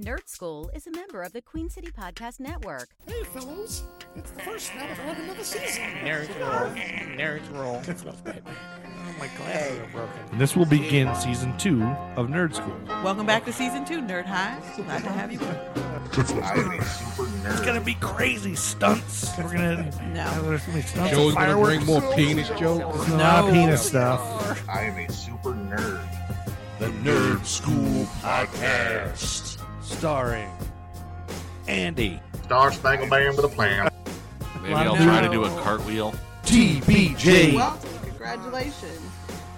Nerd Skool is a member of the Queen City Podcast Network. Hey, fellows. It's the first night of another season. Nerds roll. Nerds roll. oh, my glasses are broken. And this will begin season two of Nerd Skool. Welcome back to season two, Nerd High. Glad to have you. It's gonna be crazy stunts. We're gonna No. there's gonna be stunts. Joe's and gonna bring fireworks. more penis jokes. There's a lot of No. penis stuff. I am a super nerd. The Nerd Skool Podcast. Starring Andy, Star Spangled Man with a plan. Maybe I'll try to do a cartwheel. TBJ, Well, congratulations.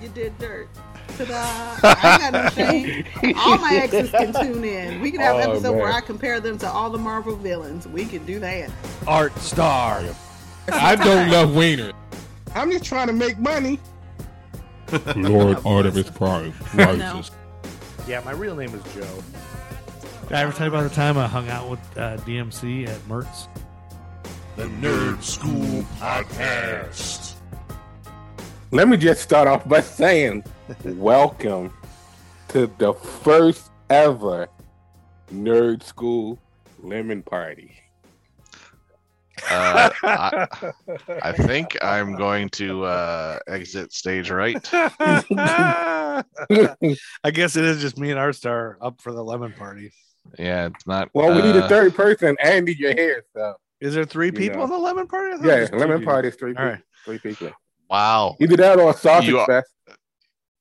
You did dirt. Ta-da. I ain't got no shame. All my exes can tune in. We can have an Oh, episode where man. I compare them to all the Marvel villains. We can do that. Art Star, I don't love Wiener. I'm just trying to make money. Lord art Artemis Prime rises. Yeah, my real name is Joe. Did I ever tell you about the time I hung out with uh, DMC at Mertz? The Nerd Skool Podcast. Let me just start off by saying, welcome to the first ever Nerd Skool Lemon Party. Uh, I, I think I'm going to uh, exit stage right. I guess it is just me and Art Star up for the lemon party. Yeah, it's not. well, we need a uh, third person, Andy, you're here. So, Is there three people know. in the lemon party? I yeah, Lemon. Party is three, people, right. three people. Wow. Either that or a Sausage You are- Fest.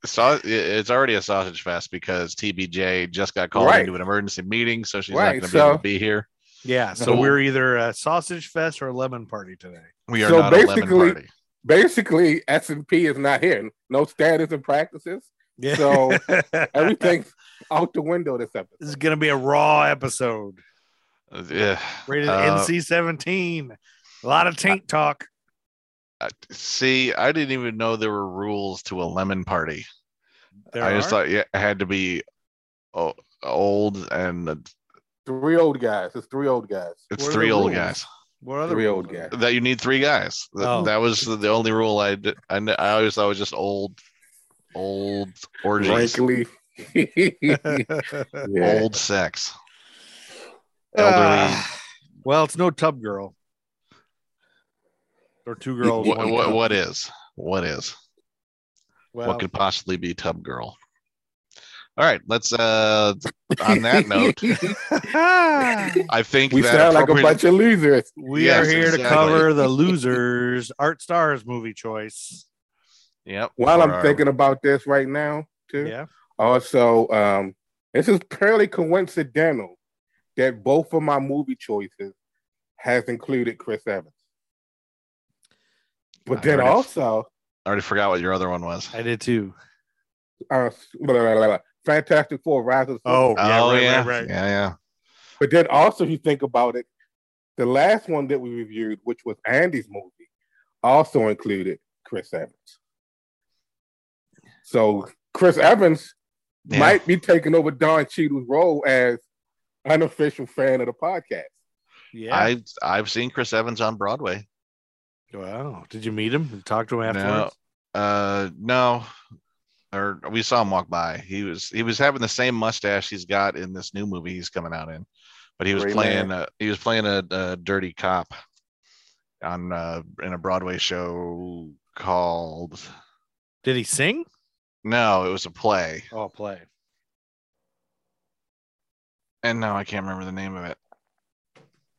Sau- it's already a sausage fest because TBJ just got called Right. into an emergency meeting, so she's Right, not going to be able to be here. Yeah, so So- we're either a sausage fest or a lemon party today. We are So not a lemon basically- party. Basically, S&P is not here. No status and practices. Yeah. So, Everything's out the window this episode. this episode. is gonna be a raw episode. Uh, yeah. Rated Uh, NC-17. A lot of taint talk. Uh, See, I didn't even know there were rules to a lemon party. There I just thought yeah, it had to be o- old and uh, Three old guys. It's three old guys. it's What three old rules? guys. what other Three rules old guys. That you need three guys. Oh. That was the only rule I did. I, I always thought it was just old, old orgies, Frankly. yeah. old sex, elderly. Ah, well, it's no tub girl. Or two girls. what, what, what is? What is? Well, what could possibly be tub girl? All right, let's. uh On that note, I think we that sound like a bunch of losers. we Yes, are here to cover the losers Art Stars movie choice. Yep. While I'm our- thinking about this right now, too. Yeah. Also, um, this is purely coincidental that both of my movie choices has included Chris Evans. But I then already- also, I already forgot what your other one was. I did too. uh, blah, blah, blah, blah, Fantastic Four: Rise of Oh, yeah, oh right, yeah, right, right. yeah, yeah. But then also, if you think about it, the last one that we reviewed, which was Andy's movie, also included Chris Evans. So Chris Evans Yeah. might be taking over Don Cheadle's role as unofficial fan of the podcast. Yeah. I've I've seen Chris Evans on Broadway. wow. Did you meet him? Did you talk to him No, afterwards? uh, no, or we saw him walk by. He was he was having the same mustache he's got in this new movie he's coming out in, but he was Great playing man. a, he was playing a, a dirty cop on uh, in a Broadway show called Did he sing? No, it was a play, Oh, a play. and no, I can't remember the name of it.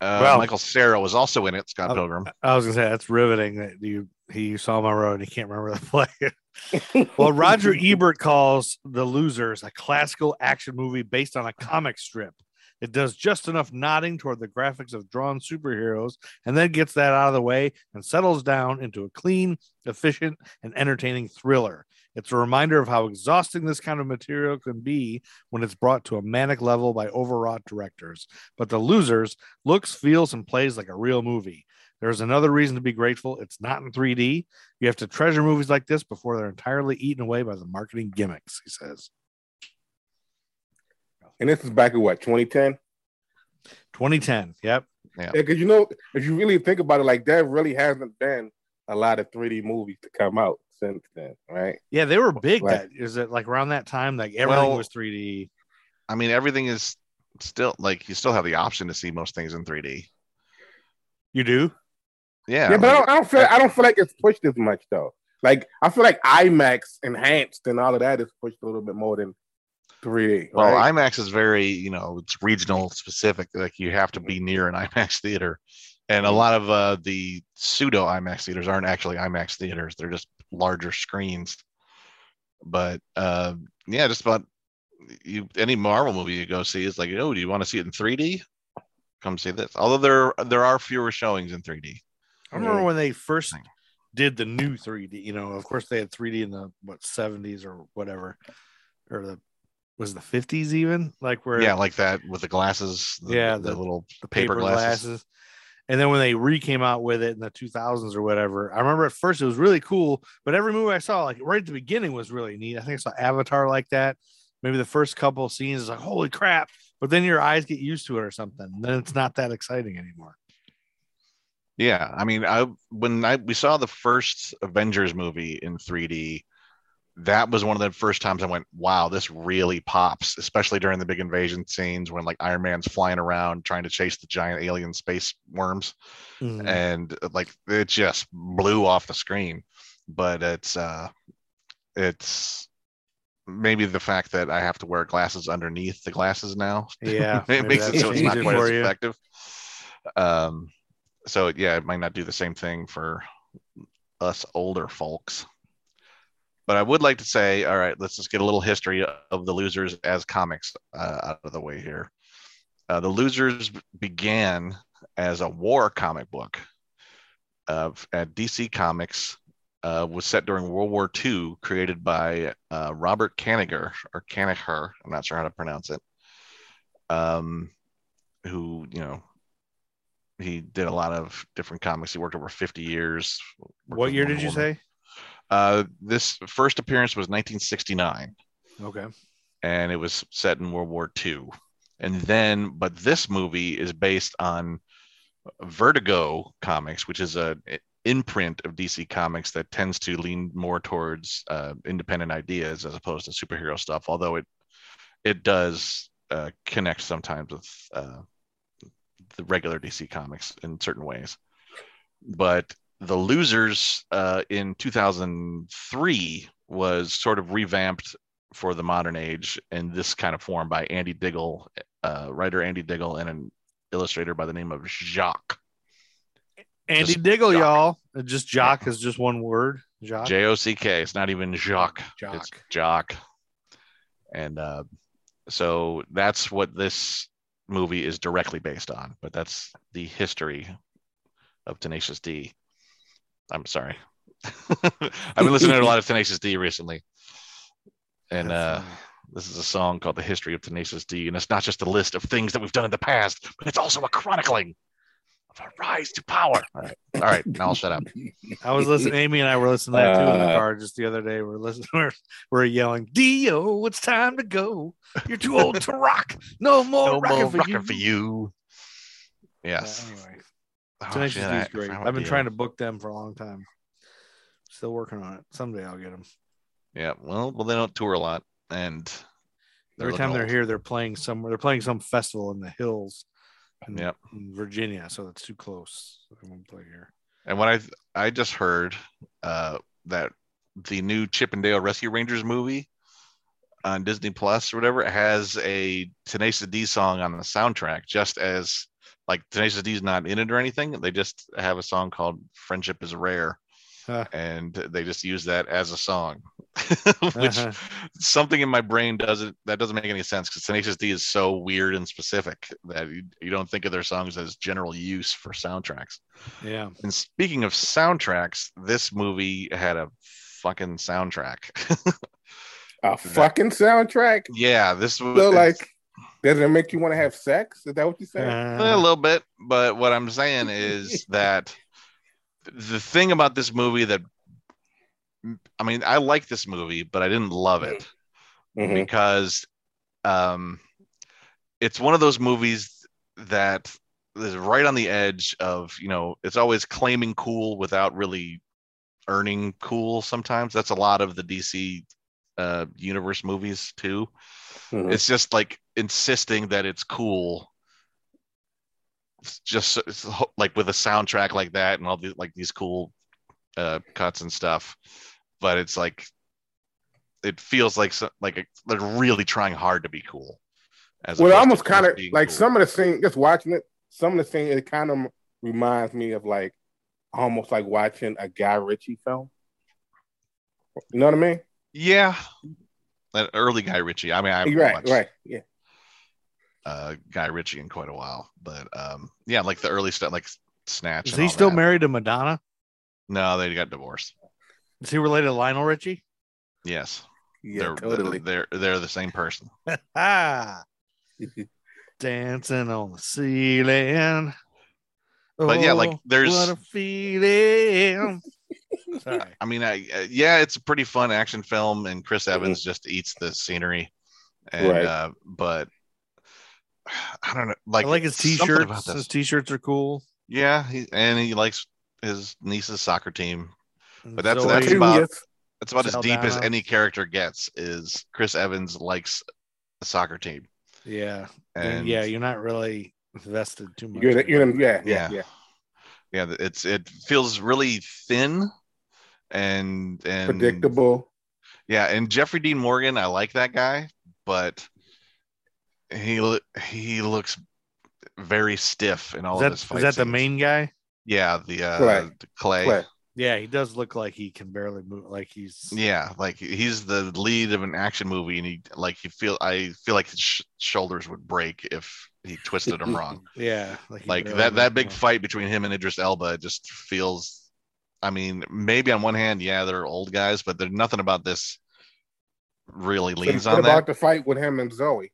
Uh, Well- Michael Cera was also in it. Scott Pilgrim. I was gonna say that's riveting that you he saw my road and he can't remember the play. well, Roger Ebert calls The Losers a classical action movie based on a comic strip. It does just enough nodding toward the graphics of drawn superheroes and then gets that out of the way and settles down into a clean, efficient, and entertaining thriller. It's a reminder of how exhausting this kind of material can be when it's brought to a manic level by overwrought directors. But The Losers looks, feels, and plays like a real movie. There's another reason to be grateful. It's not in 3D. You have to treasure movies like this before they're entirely eaten away by the marketing gimmicks, he says. And this is back in what, 2010? 2010. Yep. Yeah, because you know, if you really think about it, like there really hasn't been a lot of 3D movies to come out since then, right? Yeah, they were big. Right. That is it like around that time, like everything Well, was 3D. I mean, everything is still like you still have the option to see most things in 3D. You do? Yeah. Yeah, but I don't, I don't feel I don't feel like it's pushed as much though. Like I feel like IMAX enhanced and all of that is pushed a little bit more than 3D. well, right? IMAX is very, you know, it's regional specific. Like you have to be near an IMAX theater. And a lot of uh, the pseudo IMAX theaters aren't actually IMAX theaters. They're just larger screens. But uh, yeah, just about you any Marvel movie you go see is like, oh, do you want to see it in 3D? Come see this. Although there there are fewer showings in 3D. I remember when they first did the new 3D. You know, of course they had 3D in the what 70s or whatever, or the was the 50s even like where Yeah, like that with the glasses. The, Yeah, the, the- little the paper, glasses. And then when they re came out with it in the 2000s or whatever, I remember at first it was really cool. But every movie I saw, like right at the beginning, was really neat. I think I saw Avatar like that. Maybe the first couple of scenes is like, holy crap. But then your eyes get used to it or something. Then it's not that exciting anymore. Yeah, I mean, I when I we saw the first Avengers movie in 3D, that was one of the first times I went, "Wow, this really pops!" Especially during the big invasion scenes when like Iron Man's flying around trying to chase the giant alien space worms, Mm-hmm. and like it just blew off the screen. But it's uh, it's maybe the fact that I have to wear glasses underneath the glasses now Yeah. it makes it so it's not quite as you. effective. Um, so yeah, it might not do the same thing for us older folks. But I would like to say, all right, let's just get a little history of the losers as comics uh, out of the way here. Uh, the losers began as a war comic book uh, at DC Comics. Uh, was set during World War II, created by uh, Robert Kanigher or Kanigher. I'm not sure how to pronounce it. Um, who you know he did a lot of different comics he worked over 50 years What year did you Woman. say? Uh this first appearance was 1969 Okay. and it was set in world war ii and then but this movie is based on vertigo comics which is a imprint of dc comics that tends to lean more towards uh, independent ideas as opposed to superhero stuff although it it does uh, connect sometimes with uh, the regular dc comics in certain ways. But the losers uh, in 2003 was sort of revamped for the modern age in this kind of form by Andy Diggle, uh, writer Andy Diggle, and an illustrator by the name of Jacques. Andy Just Diggle, Jock. y'all. Uh, Just Jock is just one word. Jock. J O C K. It's not even Jacques. Jock. It's Jock. And uh, so that's what this movie is directly based on. But that's the history of Tenacious D. I'm sorry. I've been listening to a lot of Tenacious D recently. And uh, this is a song called The History of Tenacious D. And it's not just a list of things that we've done in the past, but it's also a chronicling of our rise to power. All right. All right. Now I'll shut up. I was listening. Amy and I were listening to that too in the Uh, car just the other day. We're listening. We're, we're yelling, "Dio, it's time to go. You're too old to rock. No more No rocking, more for, rocking you. for you. Yeah, Yes. anyway, Oh, Tenacious shit, D I- is great. I I've been trying to book them for a long time. Still working on it. Someday I'll get them. Yeah. Well, well, they don't tour a lot. And Every time they're old. here, they're playing somewhere. They're playing some festival in the hills. In, Yep. in Virginia, so that's too close. They won't play here. And what I I just heard uh, that the new Chip and Dale Rescue Rangers movie on Disney Plus or whatever has a Tenacious D song on the soundtrack, just as like Tenacious D's not in it or anything. They just have a song called "Friendship Is Rare," Huh. and they just use that as a song, which Uh-huh. something in my brain doesn't that doesn't make any sense because Tenacious D is so weird and specific that you, you don't think of their songs as general use for soundtracks. Yeah. And speaking of soundtracks, this movie had a fucking soundtrack. A fucking soundtrack. yeah, this was So like, does it make you want to have sex? Is that what you saying? a Uh, little bit, but what I'm saying is that the thing about this movie that I mean, I like this movie, but I didn't love it Mhm. because um it's one of those movies that is right on the edge of, you know, it's always claiming cool without really earning cool sometimes. That's a lot of the DC uh universe movies too. Mhm. It's just like insisting that it's cool It's just it's like with a soundtrack like that and all these like these cool uh cuts and stuff but it's like it feels like like they're really trying hard to be cool as well, almost kind of like cool. some of the scenes. Just watching it, some of the scenes it kind of reminds me of like almost like watching a Guy Ritchie film. You know what I mean? yeah that early guy ritchie i mean i right, watched right, yeah. Uh guy ritchie in quite a while but um yeah like the early stuff like snatch Is he still that. married to Madonna? no they got divorced Is he related to Lionel Richie? yes Yeah, they're totally. they're they're the same person ah, dancing on the ceiling. But yeah, like, Oh, there's- what a feeling. Sorry. I mean, I uh, yeah, it's a pretty fun action film, and Chris Mm-hmm. Evans just eats the scenery, and Right. uh, but I don't know, like I like his t-shirts. His t-shirts are cool. Yeah, he, and he likes his niece's soccer team. But that's- Zoe- that's about- That's about as deep as any character gets. Is Chris Evans likes a soccer team, yeah, and yeah. You're not really invested too much. You're, in you're, it. yeah, yeah, Yeah. yeah. yeah, it's it feels really thin, and and Predictable. Yeah, and Jeffrey Dean Morgan, I like that guy, but he he looks very stiff in all Is of that, his is fight that the main guy? Yeah, the uh, Clay. Clay. Clay. Yeah, he does look like he can barely move. Like he's Yeah, like he's the lead of an action movie, and he like he feel I feel like his sh- shoulders would break if he twisted them wrong. yeah, like, like that that moves. big fight between him and Idris Elba just feels. I mean, maybe on one hand, yeah, they're old guys, but there's nothing about this really So leans what on about that. the fight with him and Zoe?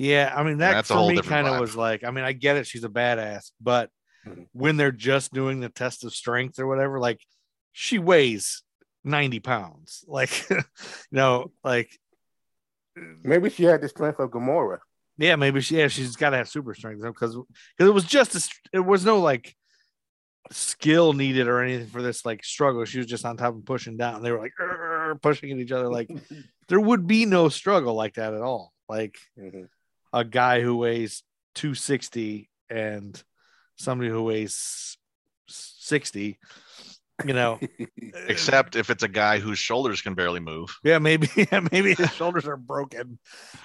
Yeah, I mean that That's for me kind of was like, I mean, I get it, she's a badass, but Mhm. when they're just doing the test of strength or whatever, like she weighs 90 pounds. Like, you know, like Maybe she had the strength of Gamora. yeah, maybe she yeah, she's gotta have super strength because because it was just a, it was no like skill needed or anything for this like struggle. She was just on top and pushing down. They were like pushing at each other. Like there would be no struggle like that at all. Like Mhm. A guy who weighs 260 and somebody who weighs 60 you know Except if it's a guy whose shoulders can barely move. yeah maybe yeah, maybe his shoulders are broken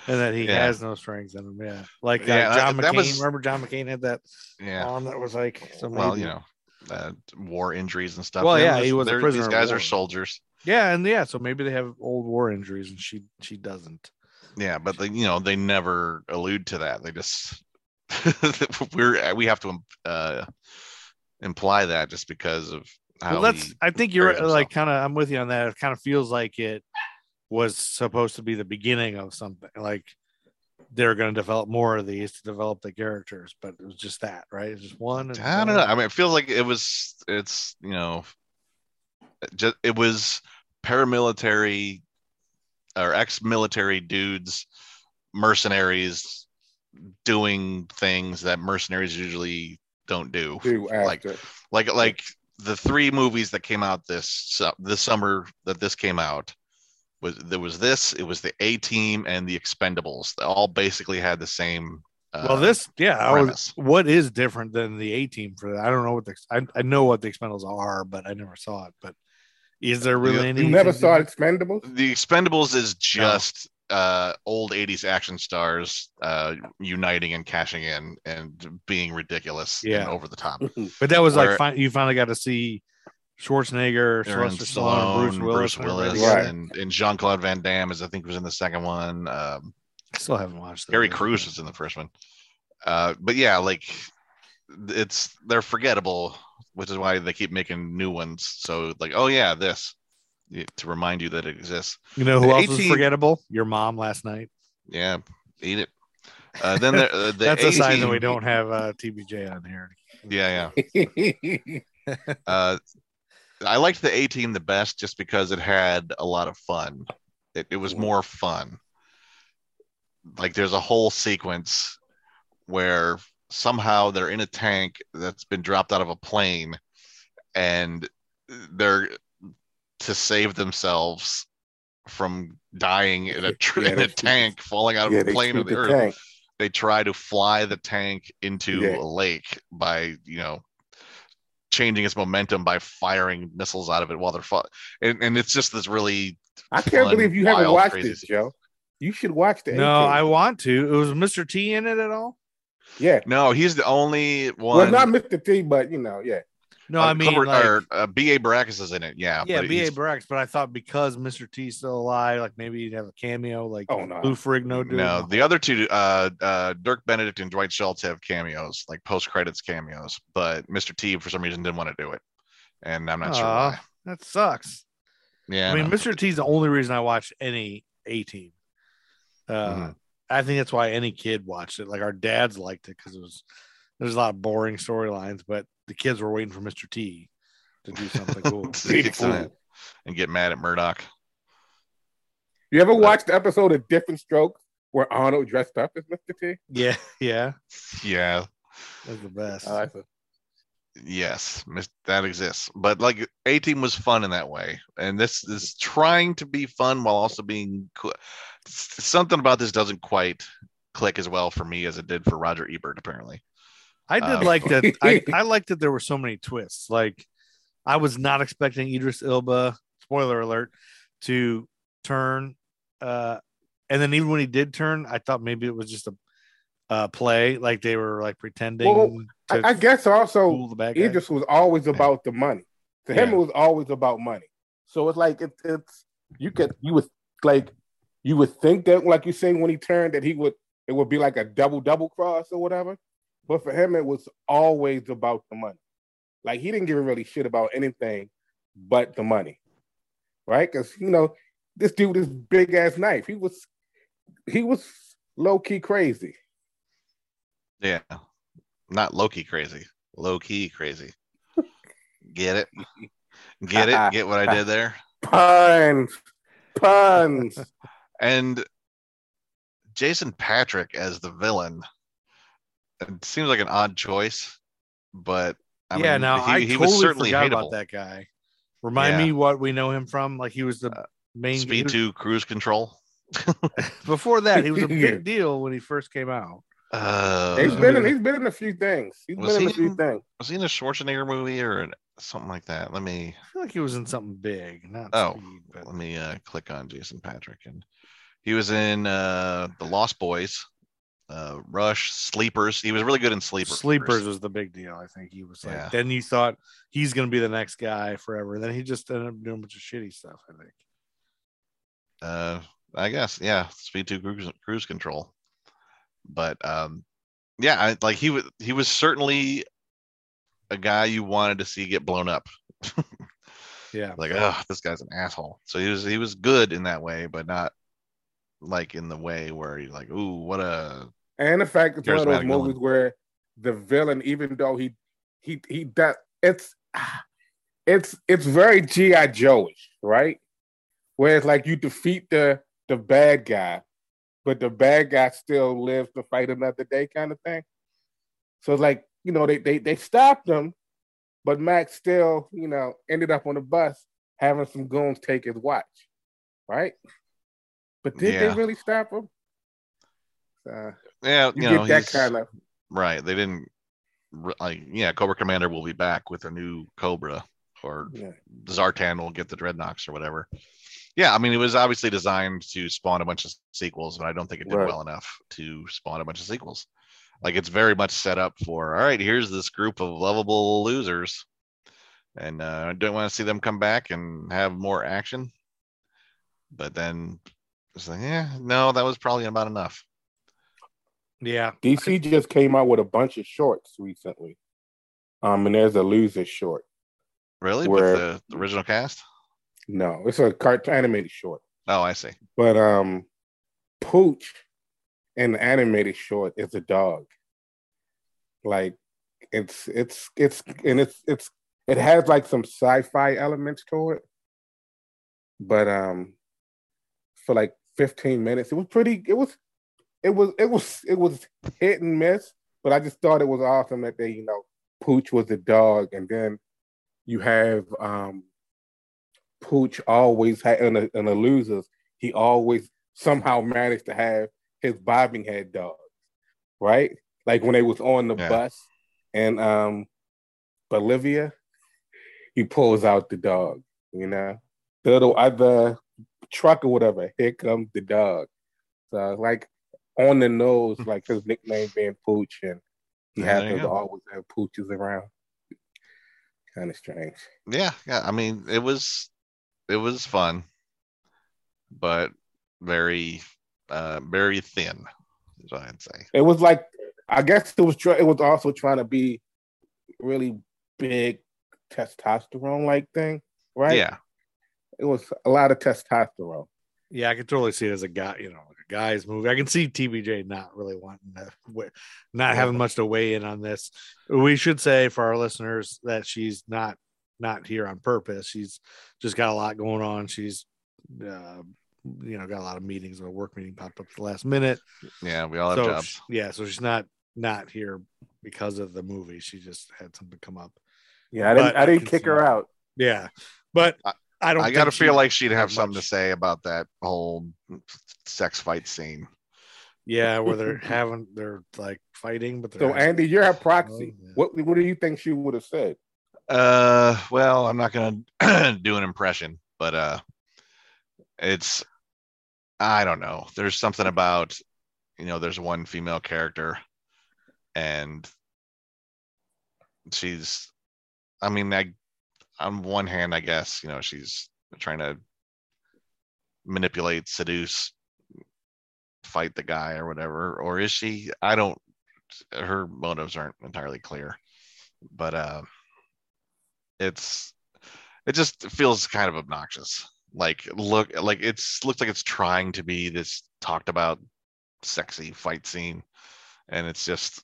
and that he Yeah. has no strength in him yeah like uh, Yeah, john that- that mccain was- remember john mccain had that Yeah. arm that was like so well, you know, uh, war injuries and stuff. Well, yeah, he was a prisoner These guys are soldiers. yeah and yeah so maybe they have old war injuries and she she doesn't Yeah, but they, you know, they never allude to that. They just we're we have to uh, imply that just because of how well that's i think you're like kind of i'm with you on that it kind of feels like it was supposed to be the beginning of something like they're going to develop more of these to develop the characters but it was just that right it's just one I don't know. I mean, it feels like it was. It's you know, just it was paramilitary or ex-military dudes, mercenaries, doing things that mercenaries usually don't do. Do Like- Like like the three movies that came out this this summer that this came out was there was this. It was the A Team and the Expendables. They all basically had the same. Uh, well this yeah I was, what is different than the a team for that i don't know what the I, I know what the expendables are but i never saw it but is there really You- any You never saw Expendables? the expendables is just uh old 80s action stars uh uniting and cashing in and being ridiculous and Yeah. over the top but that was Where- like fin- you finally got to see schwarzenegger Aaron sylvester stallone, Stallone, bruce willis, Bruce and Willis. Right. and, and Jean Claude Van Damme, as I think was in the second one. Um, I still haven't watched that Gary movie. Crews was in the first one. Uh, but yeah, like it's they're forgettable, which is why they keep making new ones. So like, oh yeah, this to remind you that it exists. You know who The else was 18 forgettable? Your mom last night. Yeah, eat it. Uh, then there, uh, the That's a sign that we don't have uh, TBJ on here. Yeah, yeah. Uh, I liked the A Team the best just because it had a lot of fun. It, it was more fun. Like there's a whole sequence where somehow they're in a tank that's been dropped out of a plane, and they're to save themselves. from dying in a tr- Yeah, in they a shoot- tank falling out of yeah, a plane of the, the earth. tank. They try to fly the tank into Yeah. a lake by you know changing its momentum by firing missiles out of it while they're fought. And, and it's just this really I can't fun, believe you haven't watched this, Joe. You should watch the. No, 18. I want to. It was Mr. T in it at all? Yeah. No, he's the only one. Well, not Mr. T, but you know, yeah. No, uh, I mean, Cobra- like, or, uh, B.A. Baracus is in it. Yeah. yeah, but B.A. he's- Baracus, but I thought because Mr. T's still alive, like maybe he'd have a cameo, like Oh no. Lou Ferrigno did. No, the other two, uh, uh, Dirk Benedict and Dwight Schultz have cameos, like post credits cameos, but Mr. T for some reason didn't want to do it, and I'm not sure Aw, why. That sucks. Yeah, I mean, no. Mr. T's the only reason I watched any A team. Uh, Mhm. I think that's why any kid watched it. Like our dads liked it because it was there's a lot of boring storylines, but the kids were waiting for Mr. T to do something cool. To get to- and get mad at Murdock. You ever watched the episode of Diff'rent Strokes where Arnold dressed up as Mr. T? yeah, yeah, Yeah, that's the best. Uh, that's a- yes, that exists. But like A Team was fun in that way, and this is trying to be fun while also being cool. Something about this doesn't quite click as well for me as it did for Roger Ebert, apparently. I did um, like that. I, I liked that there were so many twists. Like I was not expecting Idris Elba, spoiler alert, to turn. Uh, and then even when he did turn, I thought maybe it was just a uh, play, like they were like pretending Well, I, I guess also fool the bad. Idris was always about the money. To him, Yeah. it was always about money. So it's like it's it's you could you would like you would think that like you saying when he turned that he would it would be like a double double cross or whatever. But for him, it was always about the money. Like he didn't give a really shit about anything but the money, right? Because you know this dude is big ass knife. He was he was low key crazy. Yeah, not low key crazy, low key crazy. Get it? Get it? Get what I did there? Puns, puns. And Jason Patric as the villain. It seems like an odd choice, but I yeah, mean, now he, I he totally was certainly forgot hateable. about that guy. Remind Yeah. me what we know him from. Like he was the Uh, main he Speed was- two cruise control. Before that, he was a big deal when he first came out. Uh, He's been in. He's been in a few things. He's been in he a few in- things. was he in a Schwarzenegger movie or something like that? Let me I feel like he was in something big, not Oh, speed, but let me uh, click on Jason Patric and he was in uh the Lost Boys, uh Rush, Sleepers. He was really good in Sleepers. Sleepers was the big deal. I think he was like. Yeah. Then you thought he's going to be the next guy forever. Then he just ended up doing a bunch of shitty stuff. I think. Uh, I guess yeah, Speed two cruise, cruise control. But um, yeah, I, like he was he was certainly a guy you wanted to see get blown up. Yeah. Like, oh, this guy's an asshole. So he was he was good in that way, but not like in the way where you're like, ooh, what a And the fact it's one of those villain. movies where the villain, even though he he he does, it's it's it's very GI Joe-ish, right? Where it's like you defeat the the bad guy, but the bad guy still lives to fight another day, kind of thing. So it's like you know they they they stopped him, but Max still you know ended up on the bus having some goons take his watch, right? But did Yeah. they really stop him? Uh, yeah, you, you, get know, that kind of right. They didn't like yeah, Cobra Commander will be back with a new Cobra or yeah. Zartan will get the Dreadnoks or whatever. Yeah, I mean it was obviously designed to spawn a bunch of sequels, but I don't think it did Right. well enough to spawn a bunch of sequels. Like it's very much set up for all right, here's this group of lovable losers. And uh, I don't want to see them come back and have more action. But then it's like, yeah, no, that was probably about enough. Yeah. DC just came out with a bunch of shorts recently. Um, and there's a loser short. Really? Where- With the, the original cast? No, it's a cartoon animated short. Oh, I see. But um, Pooch in the animated short is a dog. Like it's it's it's and it's it's it has like some sci-fi elements to it. But um, for like 15 minutes, it was pretty. It was it was it was it was hit and miss. But I just thought it was awesome that they you know Pooch was a dog, and then you have um Pooch always had in the, in the losers. he always somehow managed to have his bobbing head dogs, right? Like when they was on the Yeah. bus and um Bolivia, he pulls out the dog, you know, the little other truck or whatever. Here comes the dog. So like on the nose, like his nickname being Pooch, and he Yeah, happens to always have pooches around. Kind of strange. Yeah, yeah. I mean, it was it was fun, but very uh very thin, is what I'd say. It was like I guess it was it was also trying to be really big testosterone like thing, right? Yeah. It was a lot of testosterone. Yeah, I can totally see it as a guy, you know, like a guy's movie. I can see TBJ not really wanting to, wa- not having much to weigh in on this. We should say for our listeners that she's not not here on purpose. She's just got a lot going on. She's, uh, you know, got a lot of meetings. A work meeting popped up at the last minute. Yeah, we all have so jobs. sh- yeah, so she's not not here because of the movie. She just had something come up. Yeah, I didn't But I I didn't can kick her out. Yeah, but I- I don't. I gotta feel like she'd have had something to say about that whole sex fight scene. Yeah, where they're having they're like fighting, but they're So actually- Andy, you're her proxy. Oh, yeah. What what do you think she would have said? Uh, well, I'm not gonna do an impression, but uh, it's I don't know. There's something about you know, there's one female character, and she's, I mean, I on one hand, I guess you know she's trying to manipulate, seduce, fight the guy or whatever, or is she? I don't. Her motives aren't entirely clear, but uh it's it just feels kind of obnoxious like look like it's looks like it's trying to be this talked about sexy fight scene and it's just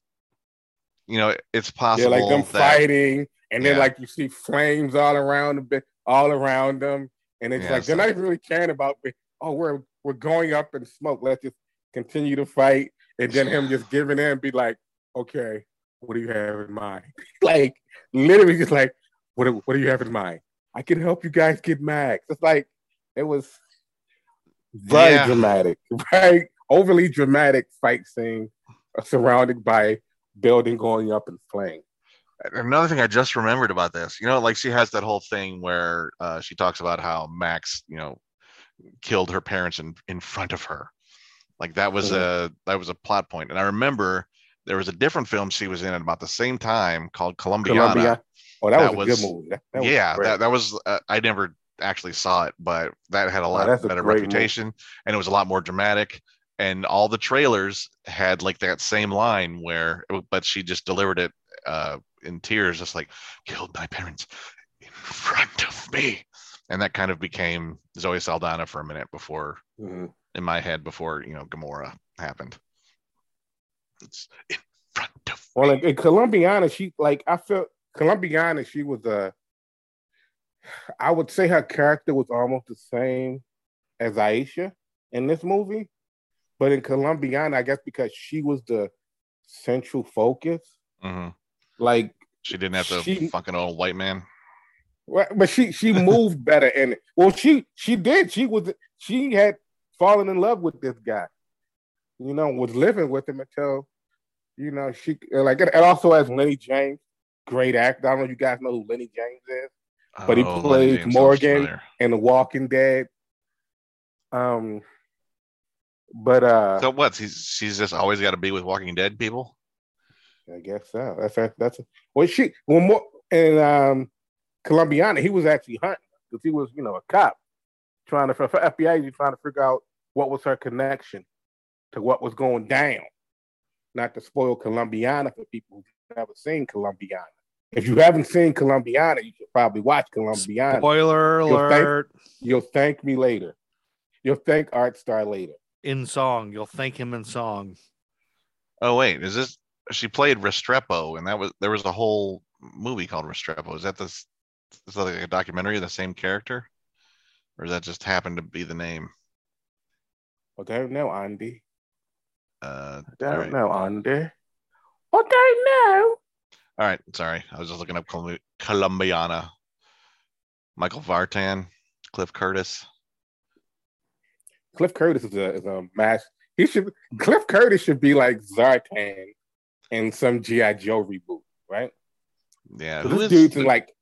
you know it's possible Yeah, like them that, fighting, and then Yeah. like you see flames all around the all around them, and it's Yeah, like they're not even really caring about. me. Oh, we're we're going up in smoke. Let's just continue to fight, and then him just giving in, be like, okay, what do you have in mind? like literally, just like, what do, what do you have in mind? I can help you guys get max. It's like it was very Yeah. dramatic, very overly dramatic fight scene, uh, surrounded by building going up in flames. Another thing I just remembered about this, you know, like she has that whole thing where uh, she talks about how Max, you know, killed her parents in in front of her. Like that was a that was a plot point. And I remember there was a different film she was in at about the same time called Colombiana. Columbia. Oh, that, That was a good movie. That, that yeah, great. that, that was uh, I never actually saw it, but that had a lot that's a better movie. reputation and it was a lot more dramatic. And all the trailers had like that same line where, but she just delivered it uh, in tears, just like killed my parents in front of me, and that kind of became Zoe Saldana for a minute before, Mhm. in my head, before you know Gamora happened. It's in front of Well, in, in Colombiana, she like I felt Colombiana. She was a. I would say her character was almost the same as Aisha in this movie, but in Colombiana, I guess because she was the central focus, Mhm. Like She didn't have to She- fucking old white man. Right, but she she moved better in it. Well, she she did. She was she had fallen in love with this guy. You know, was living with him until you know she like it. And also as Lenny James, great actor. I don't know if you guys know who Lenny James is But he Oh, Lenny plays Morgan. in The Walking Dead. Um, but uh, So what? He's she's just always got to be with Walking Dead people. I guess so. That's that's, that's well, she well more and um Colombiana, he was actually hunting because he was you know a cop trying to for, for FBI. He's trying to figure out what was her connection to what was going down. Not to spoil Colombiana for people who've never seen Colombiana. If you haven't seen Colombiana, you should probably watch Colombiana. Spoiler You'll thank- alert! You'll thank me later. You'll thank Art Star later. In song, you'll thank him in song. Oh wait, is this? She played Restrepo, and that was there was a whole movie called Restrepo. Is that this? Is that like a documentary of the same character, or does that just happen to be the name? I don't know, Andy. Uh, I don't right. know, Andy. I don't know. All right, sorry, I was just looking up Colum- Colombiana. Michael Vartan, Cliff Curtis. Cliff Curtis is a is a match. He should Cliff Curtis should be like Zartan in some GI Joe reboot, right? Yeah, So this is- dude's in like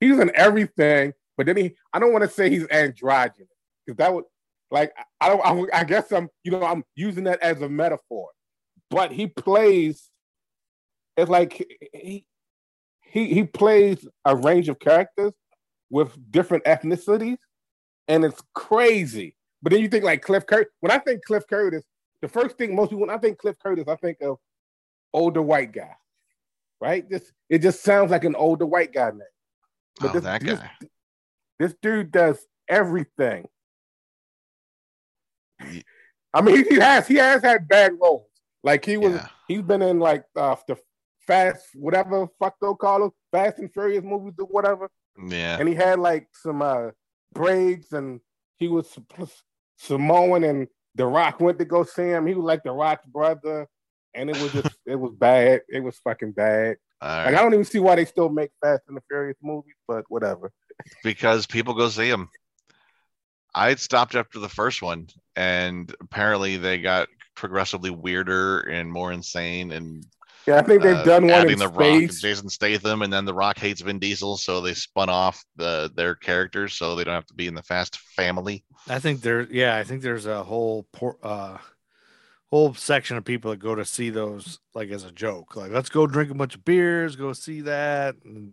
he's in everything, but then he I don't want to say he's androgynous because that would like I don't I, I guess I'm you know I'm using that as a metaphor, but he plays it's like he he he plays a range of characters with different ethnicities, and it's crazy. But then you think like Cliff Curtis. When I think Cliff Curtis, the first thing most people when I think Cliff Curtis, I think of older white guy, right? This it just sounds like an older white guy name. oh, this, that guy. this dude does everything. Ye- I mean, he has he has had bad roles. Like he was, Yeah. he's been in like uh, the fast whatever fuck they'll call them, Fast and Furious movies or whatever. Yeah, And he had like some uh, braids, and he was Samoan, and The Rock went to go see him. He was like The Rock's brother, and it was just it was bad. It was fucking bad. All Like right. I don't even see why they still make Fast and the Furious movies, but whatever. because people go see them. I had stopped after the first one, and apparently they got progressively weirder and more insane. And Yeah, I think they've uh, done one in the Rock, space. Jason Statham, and then the Rock hates Vin Diesel, so they spun off the their characters so they don't have to be in the Fast family. I think there, yeah, I think there's a whole por- uh, whole section of people that go to see those like as a joke. Like, let's go drink a bunch of beers, go see that, and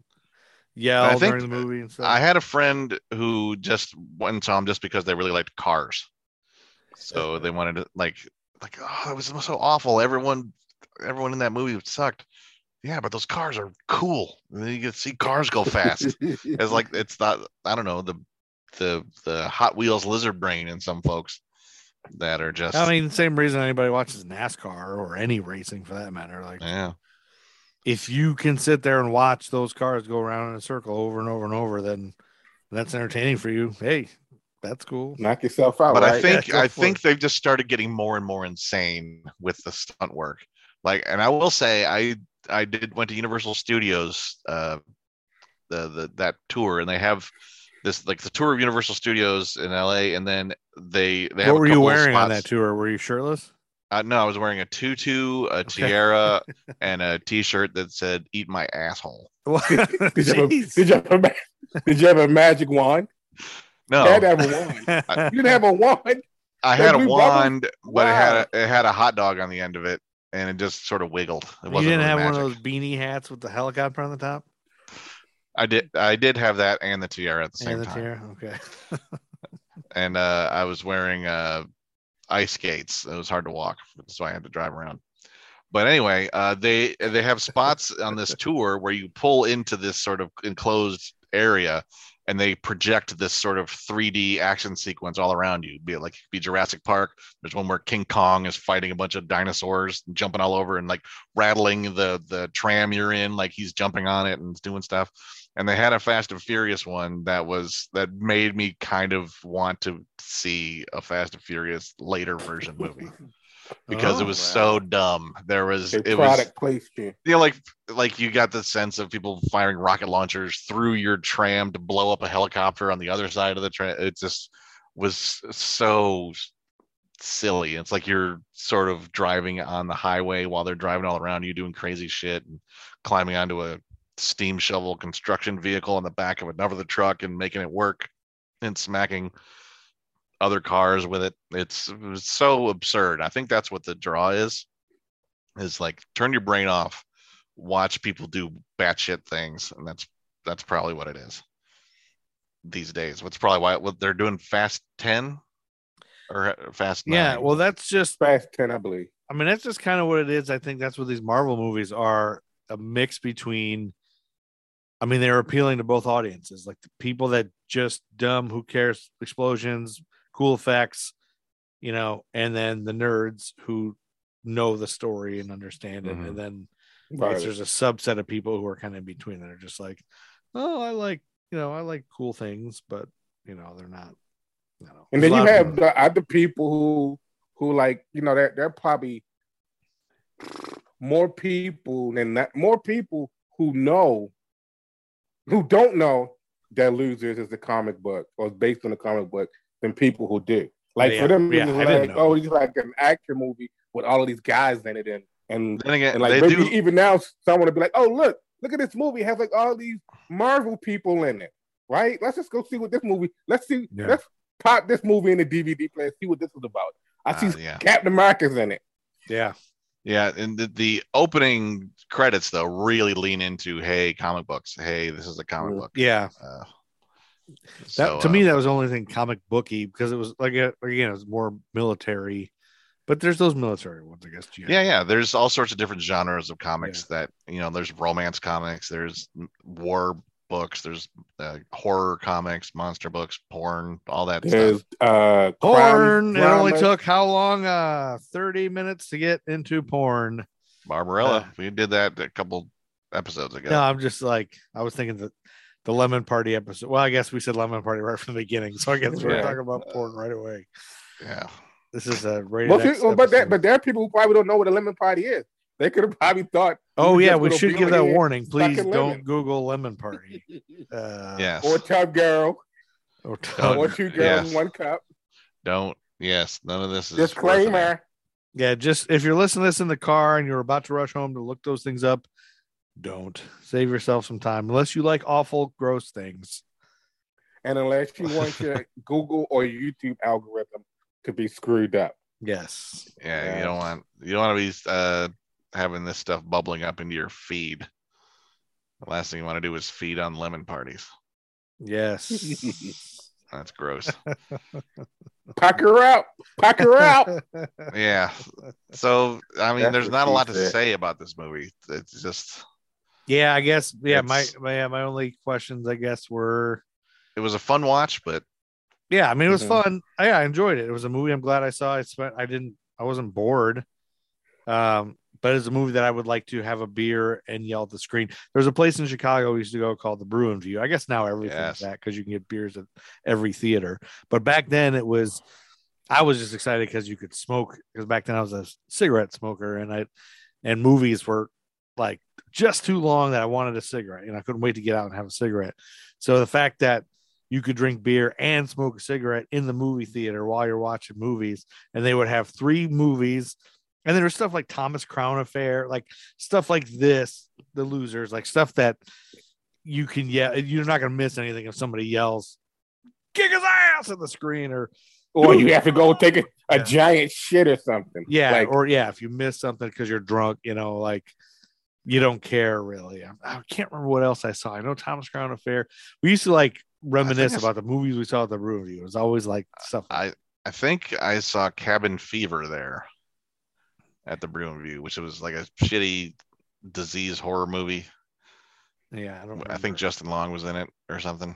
yell I think during the movie and stuff. I had a friend who just went and saw them just because they really liked cars. So they wanted to like like oh it was so awful. Everyone everyone in that movie sucked. Yeah, but those cars are cool. And then you get to see cars go fast. it's like it's not I don't know the the the Hot Wheels lizard brain in some folks that are just I mean, the same reason anybody watches NASCAR or any racing for that matter. Like, yeah if you can sit there and watch those cars go around in a circle over and over and over, then that's entertaining for you. Hey, that's cool. Knock yourself out. but I think Yeah, I think it. they've just started getting more and more insane with the stunt work. Like, and I will say, I I did went to Universal Studios, uh, the the that tour, and they have this like the tour of Universal Studios in LA, and then they they have. What a were you wearing on that tour? Were you shirtless? Uh, no, I was wearing a tutu, a tiara, and a T-shirt that said "Eat my asshole." Did, you have a, did, you a, did you have a magic wand? No, You had to have a wand. You didn't have a wand. I had a blue bubble? wand, but it had a, it had a hot dog on the end of it, and it just sort of wiggled. It you wasn't didn't really have magic. one of those beanie hats with the helicopter on the top I did. I did have that and the tiara at the same time. and the time, tiara? Okay. and uh, I was wearing uh, ice skates. It was hard to walk, so I had to drive around. But anyway, uh, they they have spots on this tour where you pull into this sort of enclosed area, and they project this sort of 3D action sequence all around you. Be it like be Jurassic Park. There's one where King Kong is fighting a bunch of dinosaurs, jumping all over and like rattling the the tram you're in, like he's jumping on it and doing stuff. And they had a Fast and Furious one that was that made me kind of want to see a Fast and Furious later version movie because Oh, it was wow. so dumb. There was it was product placement. you know, like like you got the sense of people firing rocket launchers through your tram to blow up a helicopter on the other side of the tram. It just was so silly. It's like you're sort of driving on the highway while they're driving all around you, doing crazy shit and climbing onto a steam shovel construction vehicle on the back of another truck and making it work and smacking other cars with it. It's it was so absurd. I think that's what the draw is. Is like turn your brain off, watch people do batshit things, and that's that's probably what it is these days. What's probably why what they're doing Fast Ten or uh, Fast Yeah. Well, that's just Fast 10, I believe. I mean, that's just kind of what it is. I think that's what these Marvel movies are a mix between. I mean, they're appealing to both audiences, like the people that just dumb, who cares, explosions, cool effects, you know, and then the nerds who know the story and understand it. Mhm. And then Right. there's a subset of people who are kind of in between that are just like, oh, I like, you know, I like cool things, but you know, they're not. You know, And then you have the other people who who like you know they're they're probably more people than that more people who know who don't know that losers is the comic book or is based on the comic book than people who do Like Yeah, for them, yeah, it was I didn't like, oh, it's like an action movie with all of these guys in it, and and, Then again, and like they maybe do. even now someone would be like, oh, look, look at this movie, it has like all these Marvel people in it, right? Let's just go see what this movie. Let's see. Yeah. Let's pop this movie in the DVD player, see what this is about. I see Uh, yeah. Captain America's in it. Yeah. Yeah, and the, the opening credits though really lean into hey comic books. Hey, this is a comic book. Yeah. Uh, That so, to uh, me, that was the only thing comic booky because it was like a, again, it was more military. But there's those military ones, I guess. GI. yeah, yeah. There's all sorts of different genres of comics that you know. There's romance comics. There's war books. There's uh, horror comics, monster books, porn, all that There's stuff. uh, Porn. crime It only dramas. took how long? Uh, thirty minutes to get into porn. Barbarella. uh, we did that a couple episodes ago. No, I'm just like I was thinking that the lemon party episode. Well, I guess we said lemon party right from the beginning, so I guess we're talking about porn right away. Yeah. This is a rated Well, X but there, episode. but there are people who probably don't know what a lemon party is. They could have probably thought. oh yeah, we should give that warning. Please don't lemon. Google lemon party. Uh, Yes. Or tub girl, Or, Don't- or two girls yes. in one cup. Don't. Yes. None of this is worth it. Disclaimer. yeah, just if you're listening to this in the car and you're about to rush home to look those things up, don't save yourself some time unless you like awful, gross things. And unless you want your Google or YouTube algorithm to be screwed up. Yes. Yeah, Yeah. you don't want you don't want to be uh having this stuff bubbling up into your feed. The last thing you want to do is feed on lemon parties. Yes. That's gross. Pack her out. Pack her out. yeah. So I mean, That's there's not a lot to said. say about this movie. It's just yeah, I guess. Yeah, my my yeah, my only questions, I guess, were it was a fun watch, but yeah. I mean, it was Mhm. fun. I, I enjoyed it. It was a movie. I'm glad I saw. I spent. I didn't. I wasn't bored. Um, but it's a movie that I would like to have a beer and yell at the screen. There's a place in Chicago we used to go called the Brew and View. I guess now everything's Yes. that because you can get beers at every theater. But back then it was, I was just excited because you could smoke. Because back then I was a cigarette smoker, and I, and movies were like just too long that I wanted a cigarette, and I couldn't wait to get out and have a cigarette. So the fact that you could drink beer and smoke a cigarette in the movie theater while you're watching movies, and they would have three movies. And then there's stuff like Thomas Crown Affair, like stuff like this, the losers, like stuff that you can yeah, you're not gonna miss anything if somebody yells, kick his ass at the screen, or Or you have to go take a, a Yeah. giant shit or something. yeah, Like, or yeah, if you miss something because you're drunk, you know, like you don't care really. I, I can't remember what else I saw. I know Thomas Crown Affair. We used to like reminisce about the movies we saw at the review. It was always like stuff. Like, I I think I saw Cabin Fever there at the Brew View, which was like a shitty disease horror movie. yeah, I don't. I think. Justin Long was in it or something.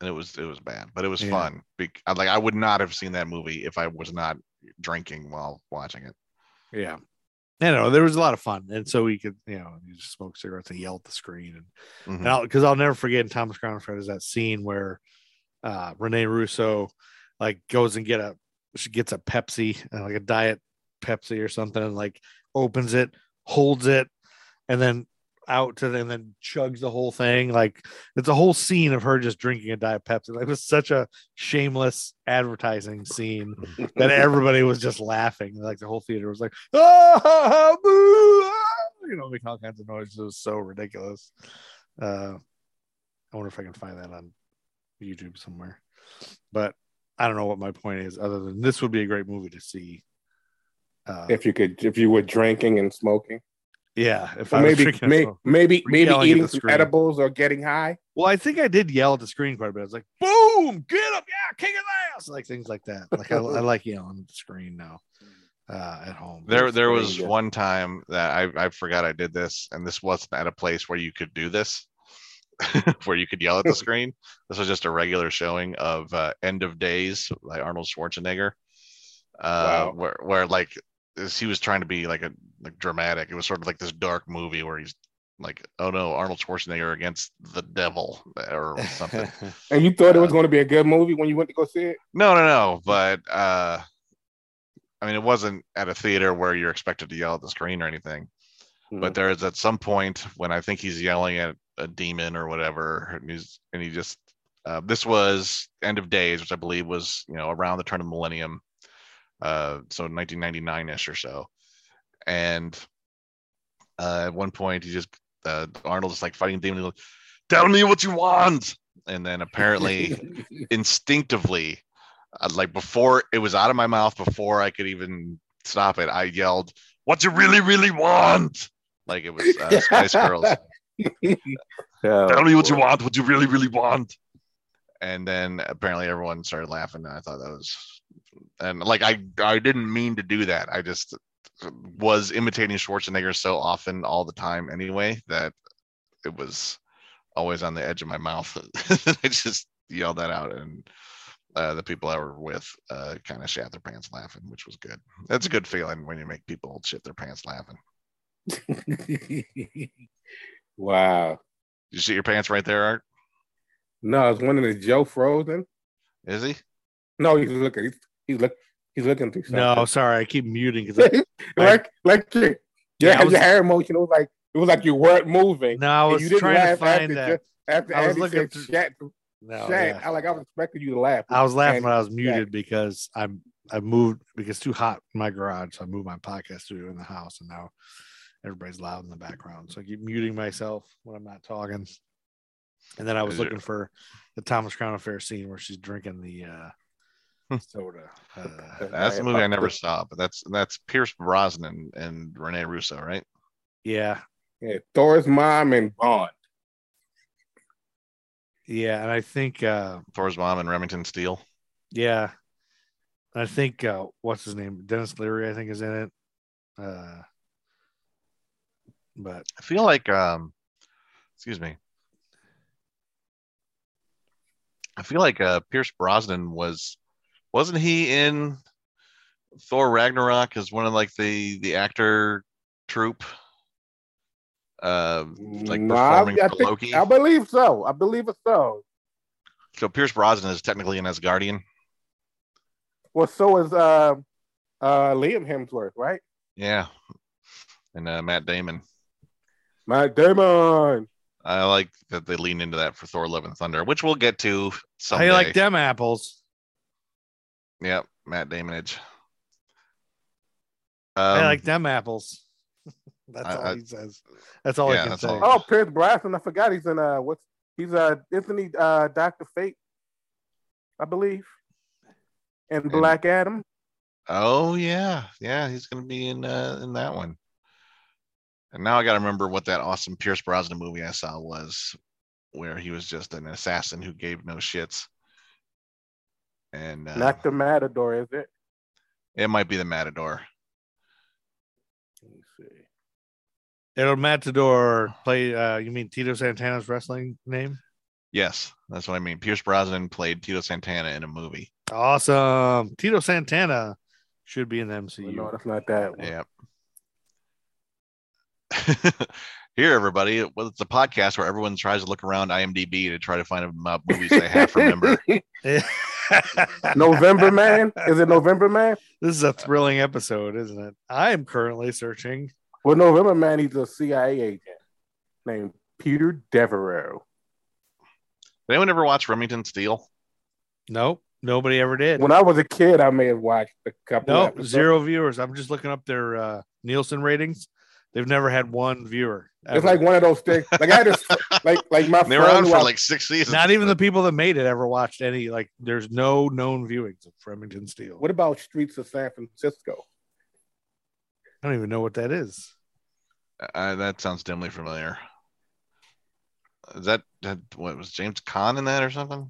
And it was it was bad, but it was Yeah. fun. I- Like I would not have seen that movie if I was not drinking while watching it. Yeah. I know there was a lot of fun, and so we could, you know, you just smoke cigarettes and yell at the screen, and because I'll, never forget in Thomas Crown is that scene where uh Rene Russo like goes and get a she gets a Pepsi uh, like a diet Pepsi or something and like opens it, holds it, and then out to and then chugs the whole thing. Like it's a whole scene of her just drinking a diet Pepsi. Like it was such a shameless advertising scene that everybody was just laughing. Like the whole theater was like, ah, boo, ah," you know, making all kinds of noises. It was so ridiculous. Uh, I wonder if I can find that on YouTube somewhere. But I don't know what my point is, other than this would be a great movie to see. Uh, if you could, if you were drinking and smoking, yeah, if or I maybe, drinking, may, maybe, maybe yelling at eating some edibles or getting high. well, I think I did yell at the screen quite a bit. I was like, "Boom, get up, yeah, kick his ass," like things like that. Like I, I like yelling at the screen now uh, at home. There there was Screen, one time that I, I forgot I did this, and this wasn't at a place where you could do this, where you could yell at the screen. This was just a regular showing of uh, End of Days by Arnold Schwarzenegger. Uh, Wow. where where like as he was trying to be like a like dramatic. It was sort of like this dark movie where he's like, oh no, Arnold Schwarzenegger against the devil or something. And you thought it was Uh, going to be a good movie when you went to go see it. No, no, no. But uh I mean it wasn't at a theater where you're expected to yell at the screen or anything. But there is at some point when I think he's yelling at a demon or whatever, and he's and he just Uh, this was End of Days, which I believe was you know around the turn of the millennium, uh, so 1999 ish or so. And uh, at one point, he just uh, Arnold is like fighting Demon. He's like, Tell me what you want, and then apparently instinctively, uh, like before it was out of my mouth, before I could even stop it, I yelled, "What you really, really want!" Like it was uh, Spice Girls. Tell me what you want. What you really, really want. And then apparently everyone started laughing. And I thought that was, and like I, I didn't mean to do that. I just was imitating Schwarzenegger so often, all the time, anyway, that it was always on the edge of my mouth. I just yelled that out, and uh, the people I were with uh, kind of shat their pants laughing, which was good. That's a good feeling when you make people shit their pants laughing. wow. You see your pants right there, Art? No, it's one of the Joe Frozen. Is he? No, he's looking. He's, he's look. He's looking through something. No, sorry, I keep muting because like like your, Yeah, yeah, was- your hair motion. It was like it was like you weren't moving. no, I was you didn't trying to laugh find after that. ju- after I was Andy looking said through- shat, No, shat. yeah. I like I was expecting you to laugh. I was laughing And- when I was yeah. muted because I'm I moved because it's too hot in my garage. So I moved my podcast studio in the house, and now everybody's loud in the background. So I keep muting myself when I'm not talking. And then I was looking for the Thomas Crown Affair scene where she's drinking the uh. Soda. Uh, That's the Yeah, movie I never this. saw, but that's that's Pierce Brosnan and Rene Russo, right? yeah, Yeah, Thor's mom and Bond. yeah, and I think uh, Thor's mom and Remington Steele. yeah, I think uh, what's his name? Denis Leary, I think, is in it. Uh, but I feel like um excuse me. I feel like uh Pierce Brosnan was wasn't he in Thor Ragnarok as one of like the the actor troupe? Uh like Nah, performing I, for think- Loki. I believe so. I believe it's so. So Pierce Brosnan is technically an Asgardian. Well, so is uh, uh, Liam Hemsworth, right? Yeah. And uh, Matt Damon. Matt Damon. I like that they lean into that for Thor Love and Thunder, which we'll get to how someday. you like them apples? Yep, Matt Damonage. I Um, like them apples. That's I- all I- he says. That's all Yeah, I can say. all. Oh, Pierce Brosnan. I forgot he's in uh, what's he's uh, isn't he uh, Doctor Fate? I believe. And Black Adam. Oh yeah, yeah, he's gonna be in uh, in that one. And now I gotta remember what that awesome Pierce Brosnan movie I saw was, where he was just an assassin who gave no shits. And uh, Not the Matador, is it? it might be the Matador. Let me see. El Matador play. Uh, you mean Tito Santana's wrestling name? Yes, that's what I mean. Pierce Brosnan played Tito Santana in a movie. Awesome. Tito Santana should be in the MCU. No, that's not that one. Yep. Here, everybody, well, it's a podcast where everyone tries to look around IMDb to try to find uh, movies they half remember. November Man? Is it November Man? this is a thrilling episode, isn't it? I am currently searching. Well, November Man, he's a CIA agent named Peter Devereaux. Did anyone ever watch Remington Steele? Nope, nobody ever did. When I was a kid, I may have watched a couple. Nope, episodes. zero viewers. I'm just looking up their uh, Nielsen ratings. They've never had one viewer. It's like one of those things. Like I had this, like like my They were on who for I- like six seasons. not even the people that made it ever watched any. Like, there's no known viewings of Remington Steele. What about Streets of San Francisco? I don't even know what that is. Uh, that sounds dimly familiar. Is that, that what was James Caan in that or something?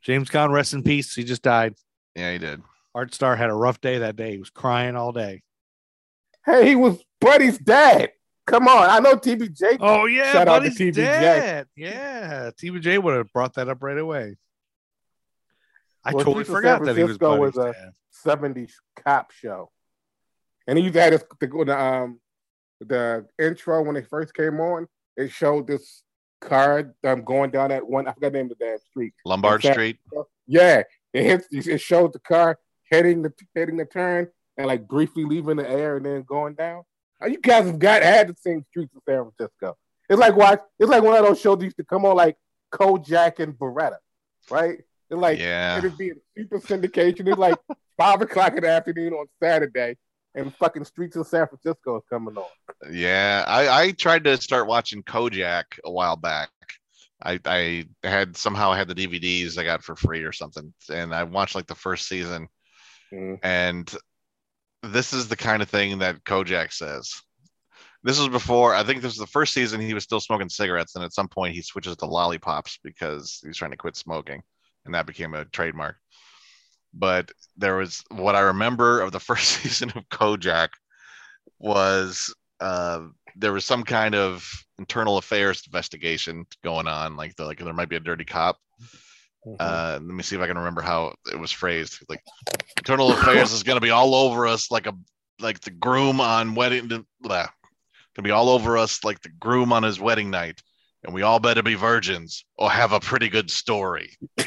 James Caan, rest in peace. He just died. Yeah, he did. Art Star had a rough day that day. He was crying all day. Hey, he was Buddy's dad. Come on, I know TBJ. Oh yeah, Shout out to Buddy's TBJ. dead. Yeah, TBJ would have brought that up right away. I Well, totally forgot that he was Francisco Buddy's was a- dad. 70s cop show. And he used to have this the, the um the intro when they first came on, it showed this car um, going down that one, I forgot the name of that street. Lombard Exact- Street. Yeah, it hits it showed the car heading the heading the turn and like briefly leaving the air and then going down. You guys have got had the same Streets of San Francisco. It's like watch it's like one of those shows that used to come on like Kojak and Baretta. right? They're like yeah. it'd be a super syndication. It's like five o'clock in the afternoon on Saturday, and fucking Streets of San Francisco is coming on. Yeah, I, I tried to start watching Kojak a while back. I, I had somehow had the DVDs I got for free or something, and I watched like the first season. Mhm. And this is the kind of thing that Kojak says. This was before I think this was the first season he was still smoking cigarettes, and at some point he switches to lollipops because he's trying to quit smoking, and that became a trademark. But there was what I remember of the first season of Kojak was uh, there was some kind of internal affairs investigation going on, like the, like there might be a dirty cop. Uh, let me see if I can remember how it was phrased. Like internal affairs is going to be all over us, like a like the groom on wedding. Blah. Gonna be all over us like the groom on his wedding night, and we all better be virgins or have a pretty good story.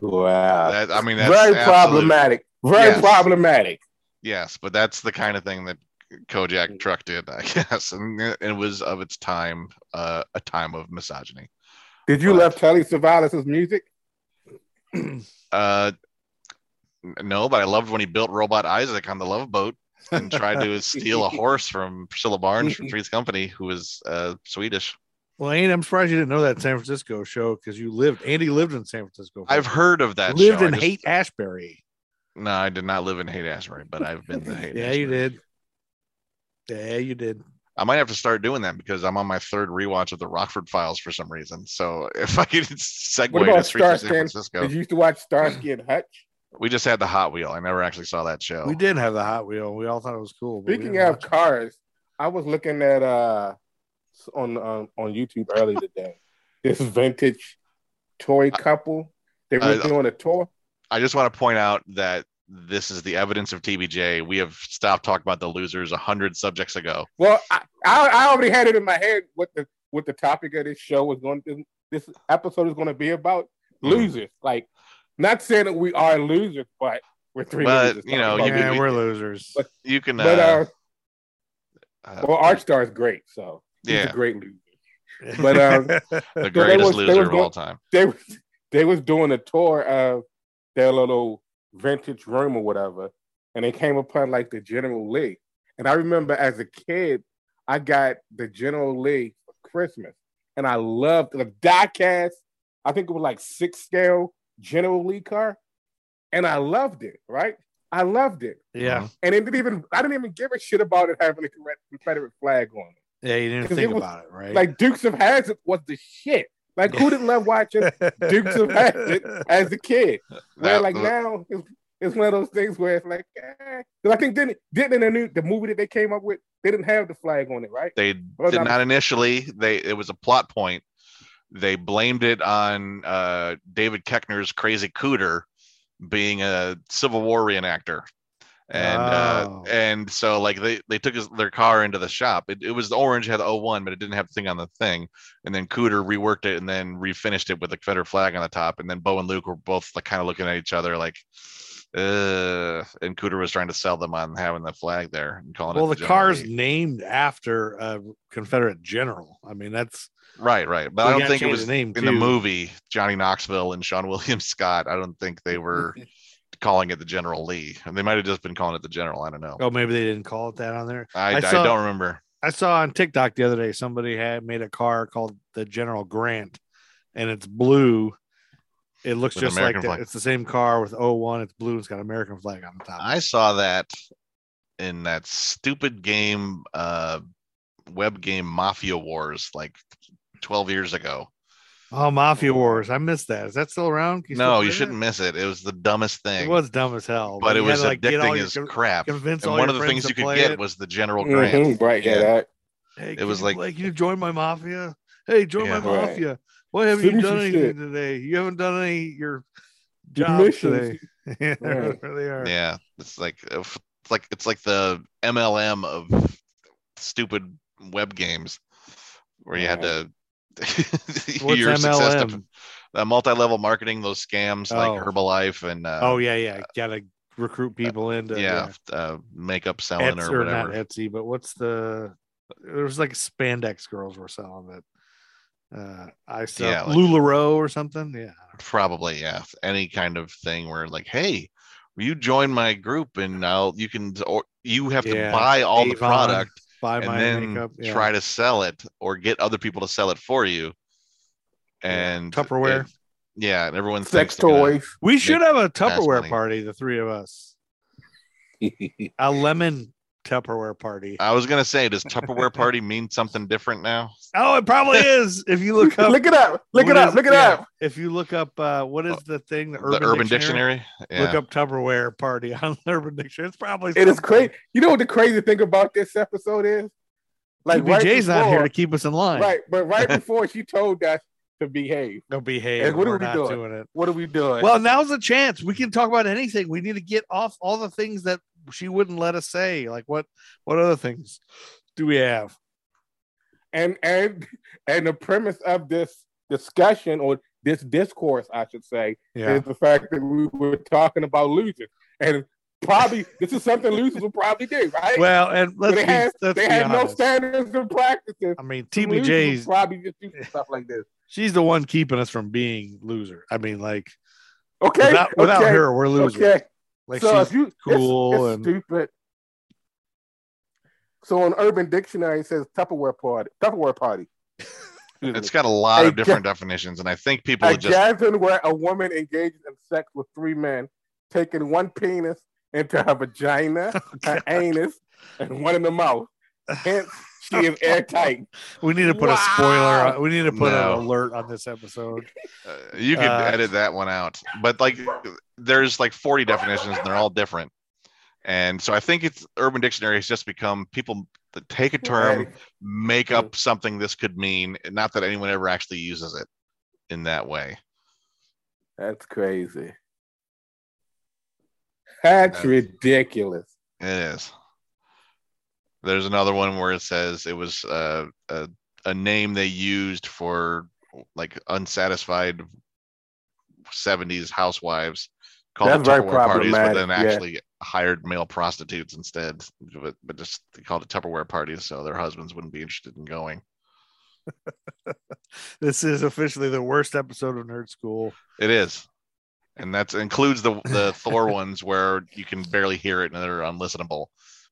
wow, That I mean, that's very absolute- problematic. Very Yes. problematic. Yes, but that's the kind of thing that Kojak Truck did, I guess, and it was of its time uh, a time of misogyny. Did you But- love Telly Savalas' music? Uh, no, but I loved when he built Robot Isaac on the Love Boat and tried to steal a horse from Priscilla Barnes from Three's Company, who was uh, Swedish. Well, Andy, I'm surprised you didn't know that San Francisco show because you lived. Andy lived in San Francisco. I've heard of that. lived show. In just- Haight Ashbury. No, I did not live in Haight Ashbury, but I've been to Haight. Yeah, you did. Yeah, you did. I might have to start doing that because I'm on my third rewatch of the Rockford Files for some reason. So if I could segue What to about Streets of San Francisco, Did you used to watch Starsky and Hutch? we just had the Hot Wheel. I never actually saw that show. We did have the Hot Wheel. We all thought it was cool. we Speaking didn't of watch it. cars, I was looking at uh on um, on YouTube earlier today. this vintage toy couple. They were Uh, doing a tour. I just want to point out that this is the evidence of TBJ. We have stopped talking about the losers a hundred subjects ago. Well, I, I I already had it in my head what the what the topic of this show was going to this episode is going to be about Hmm. losers. Like, not saying that we are losers, but we're three But, losers. you know, you about yeah, we- we're losers. But- You can, uh, But uh, uh, well, Art Star is great, so he's yeah, a great loser. But um, the they greatest was- loser was of all time. they was they was doing a tour of their little vintage room or whatever, and they came upon like the General Lee. And I remember as a kid, I got the General Lee for Christmas, and I loved the diecast. I think it was like six scale General Lee car, and I loved it. Right, I loved it, yeah, and it didn't even I didn't even give a shit about it having a Confederate flag on it. yeah, you didn't think it was about it, right? Like Dukes of Hazzard was the shit. Like who didn't love watching Dukes of Hazzard as a kid? Where like now it's, it's one of those things where it's like, eh. 'Cause I think didn't didn't in the new the movie that they came up with, they didn't have the flag on it, right? They Well, did that- not initially. They it was a plot point. They blamed it on uh, David Koechner's crazy cooter being a Civil War reenactor. And Oh. uh, and so like they they took his, their car into the shop. It, it was the orange had the 01, but it didn't have the thing on the thing. And then Cooter reworked it and then refinished it with the Confederate flag on the top. And then Bo and Luke were both like kind of looking at each other like, uh, and Cooter was trying to sell them on having the flag there and calling it. well, the General car's named after a Confederate general. I mean, that's Right, right. But I don't think it was the name, in the movie Johnny Knoxville and Sean William Scott. I don't think they were calling it the General Lee. And they might have just been calling it the General. I don't know. oh, maybe they didn't call it that on there. I, I I, don't remember. I saw on TikTok the other day somebody had made a car called the General Grant, and it's blue. It looks With just like American that. flag. It's the same car with 01. It's blue. It's got American flag on the top. I saw that in that stupid game, uh, web game Mafia Wars, like 12 years ago. Oh, Mafia Wars. I missed that. Is that still around? Can still no, play you shouldn't miss it. It was the dumbest thing. It was dumb as hell. but it was to, like, get all addicting as con- crap. Convince And all one of the things you could play get it. was the General Grant. Mhm, right, yeah, Yeah. that. Hey, It was you like- play- can you join my mafia? Hey, join Yeah. my Right. mafia. Why haven't Send you done anything shit. today? You haven't done any your Your jobs today. yeah, Right. there they are. Yeah, it's like it's like it's like the MLM of stupid web games where you had to What's your success to MLM? uh, multi-level marketing, those scams like Oh. Herbalife and uh, oh yeah, yeah. Gotta recruit people into yeah, uh, makeup selling Etsy, or or not whatever. Etsy, but what's the? There was like spandex girls were selling that. Uh, I sell Yeah, like- Lularoe or something. Yeah. Probably, yeah. Any kind of thing where like, hey, will you join my group and I'll you can or you have Yeah, to buy all the product Buy and my then makeup. Yeah. try to sell it or get other people to sell it for you. Yeah. And Tupperware. it- yeah, and everyone Sex thinks toys. we should have a Tupperware party, the three of us. A lemon Tupperware party. I was gonna say, does Tupperware party mean something different now? Oh, it probably is. If you look up, look it up. Look it up. is- look it yeah, up. If you look up, uh, what is the thing? The the Urban, Urban Dictionary. Dictionary. Look up Tupperware party on the Urban Dictionary. It's probably It is crazy. You know what the crazy thing about this episode is? Like right TBJ's not here to keep us in line. Right, but right before she told us to behave, Go behave. Hey, what are We're we doing? doing it. what are we doing? Well, now's the chance. We can talk about anything. We need to get off all the things that she wouldn't let us say. Like what? What other things do we have? and and and the premise of this discussion or this discourse, I should say, Yeah. is the fact that we were talking about losers, and probably this is something losers will probably do, right? Well, and let's they be, have let's they have no standards and practices. I mean, TBJ's probably just do stuff like this. she's the one keeping us from being loser. I mean, like Okay, without, without okay, her, we're losers. Okay, Like so she's if you cool it's, it's and stupid. So on Urban Dictionary it says Tupperware party. Tupperware party. it's got a lot A of different definitions, and I think people a are just gathering where a woman engages in sex with three men, taking one penis into her vagina, oh, her anus, and one in the mouth. Hence, she is airtight. we need to put a spoiler. On, we need to put No. an alert on this episode. uh, you can Uh, edit that one out. But like, there's like 40 definitions, and they're all different. And so I think it's Urban Dictionary has just become people that take a term, Right. make up something this could mean, and not that anyone ever actually uses it in that way. That's crazy. That's That's- ridiculous. It is. There's another one where it says it was uh, a a name they used for like unsatisfied 70s housewives called That's it Tupperware parties, but then problematic, yeah. actually hired male prostitutes instead. But, but just they called it Tupperware parties, so their husbands wouldn't be interested in going. This is officially the worst episode of Nerd Skool. It is. And that includes the the Thor ones where you can barely hear it and they're unlistenable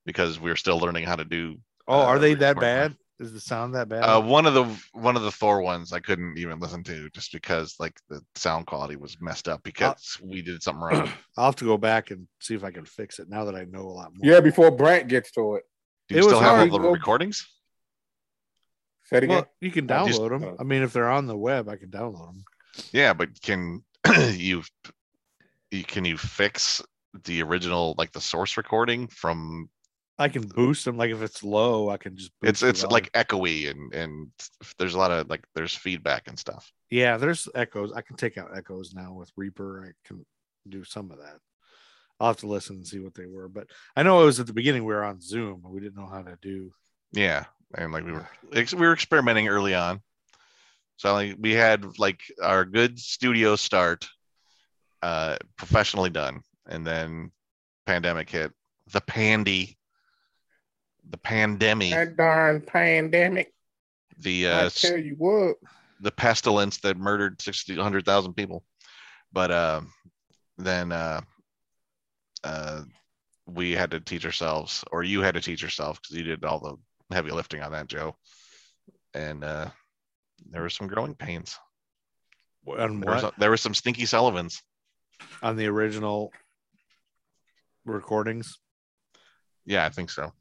because we're still learning how to do Oh, Uh, are they that smart bad? Is the sound that bad? Uh, one of the one of the Thor ones I couldn't even listen to just because like the sound quality was messed up because we did something wrong. I'll have to go back and see if I can fix it now that I know a lot more. Yeah, before Brant gets to it. Do you It still have hard. all the recordings? Say it again. Well, you can I just- download them. I mean, if they're on the web, I can download them. Yeah, but can you you- can you fix the original like the source recording from I can boost them. Like if it's low, I can just. it's boost it it's like echoey and and there's a lot of like there's feedback and stuff. yeah, there's echoes. I can take out echoes now with Reaper. I can do some of that. I'll have to listen and see what they were, but I know it was at the beginning. We were on Zoom. and We didn't know how to do. Yeah, and like we were we were experimenting early on. So like we had like our good studio start, uh, professionally done, and then pandemic hit. The pandy, the pandemic, that darn pandemic. the uh, s- tell you what. the pestilence that murdered 60 100,000 people. But uh, then uh, uh, we had to teach ourselves, or you had to teach yourself because you did all the heavy lifting on that, Joe. And uh, there were some growing pains. On There, was what? there were some stinky Sullivans. on the original recordings. Yeah, I think so.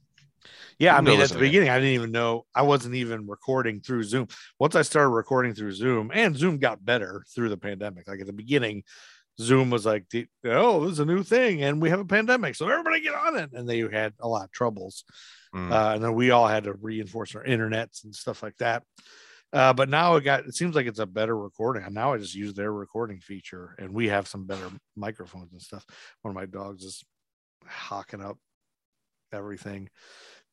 Yeah, I mean, at the beginning, I didn't even know I wasn't even recording through Zoom. Once I started recording through Zoom, and Zoom got better through the pandemic. Like at the beginning, Zoom was like, "Oh, this is a new thing, and we have a pandemic, so everybody get on it." And they had a lot of troubles, Mm. uh, and then we all had to reinforce our internets and stuff like that. Uh, but now it got it seems like it's a better recording. And now I just use their recording feature, and we have some better microphones and stuff. One of my dogs is hawking up everything.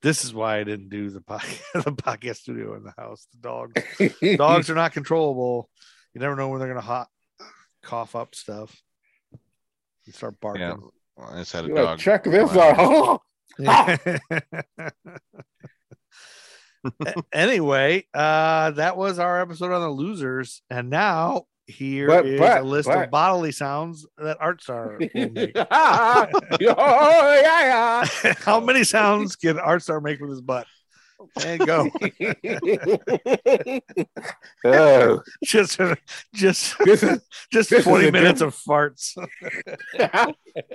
This is why I didn't do the podcast, the podcast studio in the house. The dogs, dogs are not controllable. You never know when they're gonna hot cough up stuff. You start barking. Yeah. I just had a You're like, dog. check this Wow. out. Anyway, uh, that was our episode on the losers, and now here But- is but- a list but- of bodily sounds that Art Star will make. oh yeah, How many sounds can Art Star make with his butt? And go. oh, just just this is just this 20 a minutes of farts.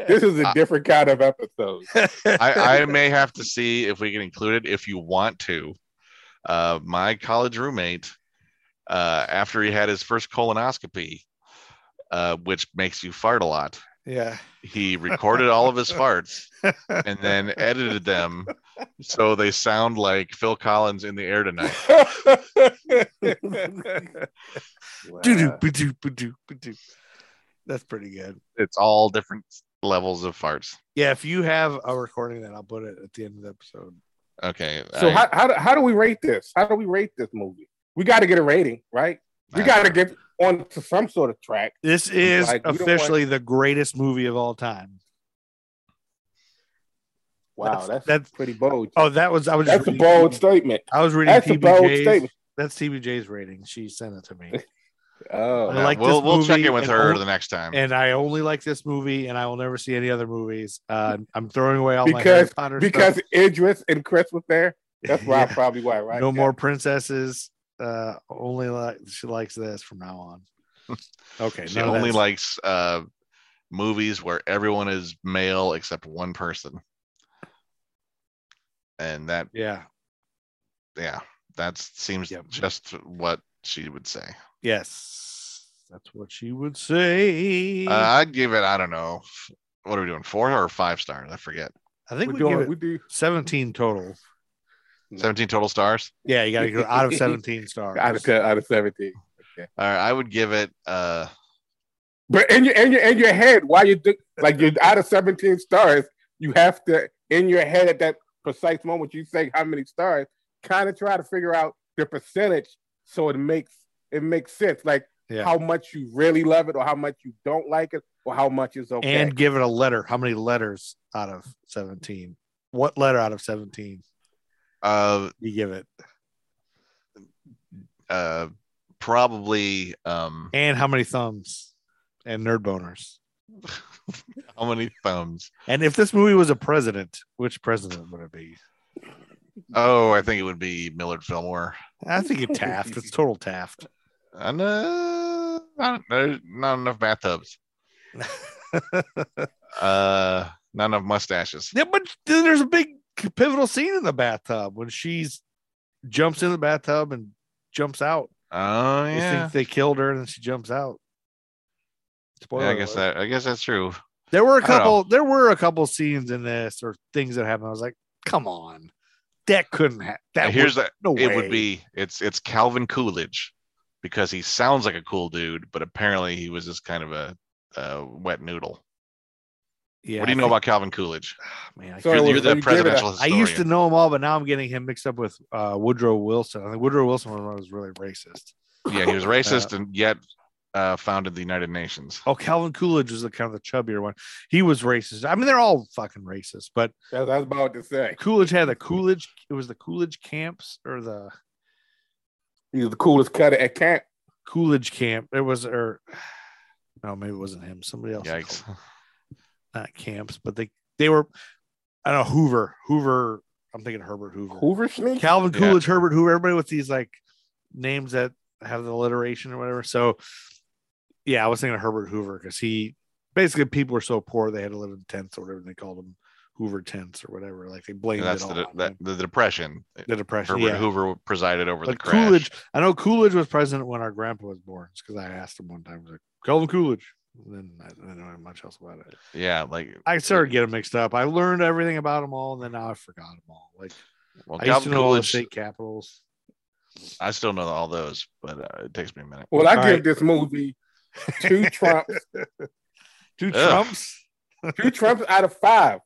this is a different kind of episode. I, I may have to see if we can include it if you want to. Uh, my college roommate, uh, after he had his first colonoscopy, uh, which makes you fart a lot, yeah. he recorded all of his farts and then edited them so they sound like Phil Collins in the air tonight. Doo-doo, ba-doo, ba-doo, ba-doo. That's pretty good. It's all different levels of farts. Yeah, if you have a recording, then I'll put it at the end of the episode. Okay. So I- how, how do- how do we rate this? How do we rate this movie? We got to get a rating, right? We got to get on to some sort of track. This is Like, we don't officially the greatest movie of all time. Wow, That's- that's, that's- pretty bold. Oh, that was I was. that's a bold TB statement. I was reading That's a bold statement. That's TBJ's rating. She sent it to me, Oh, I Yeah, like we'll this we'll check movie in with her all- the next time. and I only like this movie, and I will never see any other movies. Uh, I'm throwing away all my Harry because Potter because stuff. Idris and Chris was there. That's why Yeah. probably why, right? no Yeah. more princesses. Uh, only like she likes this from now on. Okay, she only that's- likes uh, movies where everyone is male except one person. And that, yeah, yeah, that seems Yep. just what she would say. yes, that's what she would say. Uh, I'd give it, I don't know, what are we doing? Four or five stars? I forget. I think We're we doing, give it we do 17 total. 17 total stars. Yeah, you got to go out of 17 stars. out of out of seventeen. All right, I would give it. uh But in your in your in your head, why you do like you're out of 17 stars, you have to in your head at that precise moment you say how many stars, kind of try to figure out the percentage so it makes it makes sense. Like Yeah. how much you really love it or how much you don't like it or how much is okay. and give it a letter. How many letters out of 17? What letter out of 17 uh you give it? uh probably um And how many thumbs and nerd boners? how many thumbs? And if this movie was a president, which president would it be? Oh, I think it would be Millard Fillmore. I think it Taft. It's total Taft. And uh, not, there's not enough bathtubs. Uh, not enough mustaches. Yeah, but there's a big pivotal scene in the bathtub when she's jumps in the bathtub and jumps out. Oh You yeah. think they killed her and then she jumps out. Spoiler yeah, I guess alert. that I guess that's true. There were a couple. There were a couple scenes in this or things that happened. I was like, "Come on, that couldn't happen. That Here's that. no it way. would be it's it's Calvin Coolidge because he sounds like a cool dude, but apparently he was just kind of a, a wet noodle. Yeah, what do you I know think- about Calvin Coolidge? Man, I, So You're, you're the you give a- presidential I used to know him all, but now I'm getting him mixed up with uh, Woodrow Wilson. I think Woodrow Wilson was, was really racist. Yeah, he was racist and yet uh, founded the United Nations. Oh, Calvin Coolidge was the kind of the chubbier one. He was racist. I mean, they're all fucking racist, but That's I was about to say. Coolidge had the Coolidge. It was the Coolidge camps or the He was the coolest cutter at camp. Coolidge camp. It was or no, maybe it wasn't him. Somebody else. Yikes. called- Not camps, but they they were. I don't know Hoover. Hoover. I'm thinking Herbert Hoover. Hoover sneak. Calvin Yeah. Coolidge, Herbert Hoover. Everybody with these like names that have the alliteration or whatever. So yeah, I was thinking of Herbert Hoover because he basically people were so poor they had to live in tents or whatever they called them Hoover tents or whatever. Like they blamed that's it all the, on that, the depression. the depression. Herbert yeah. Hoover presided over the But crash. Coolidge, I know Coolidge was president when our grandpa was born. because I asked him one time, I was like, Calvin Coolidge. And then I didn't know much else about it. Yeah, like I started getting mixed up. I learned everything about them all, and then now I forgot them all. Like well, I used to Calvin know all the state capitals. I still know all those, but uh, it takes me a minute. Well, I All give right. this movie two Trumps, Two Ugh. Trumps. two Trumps out of five.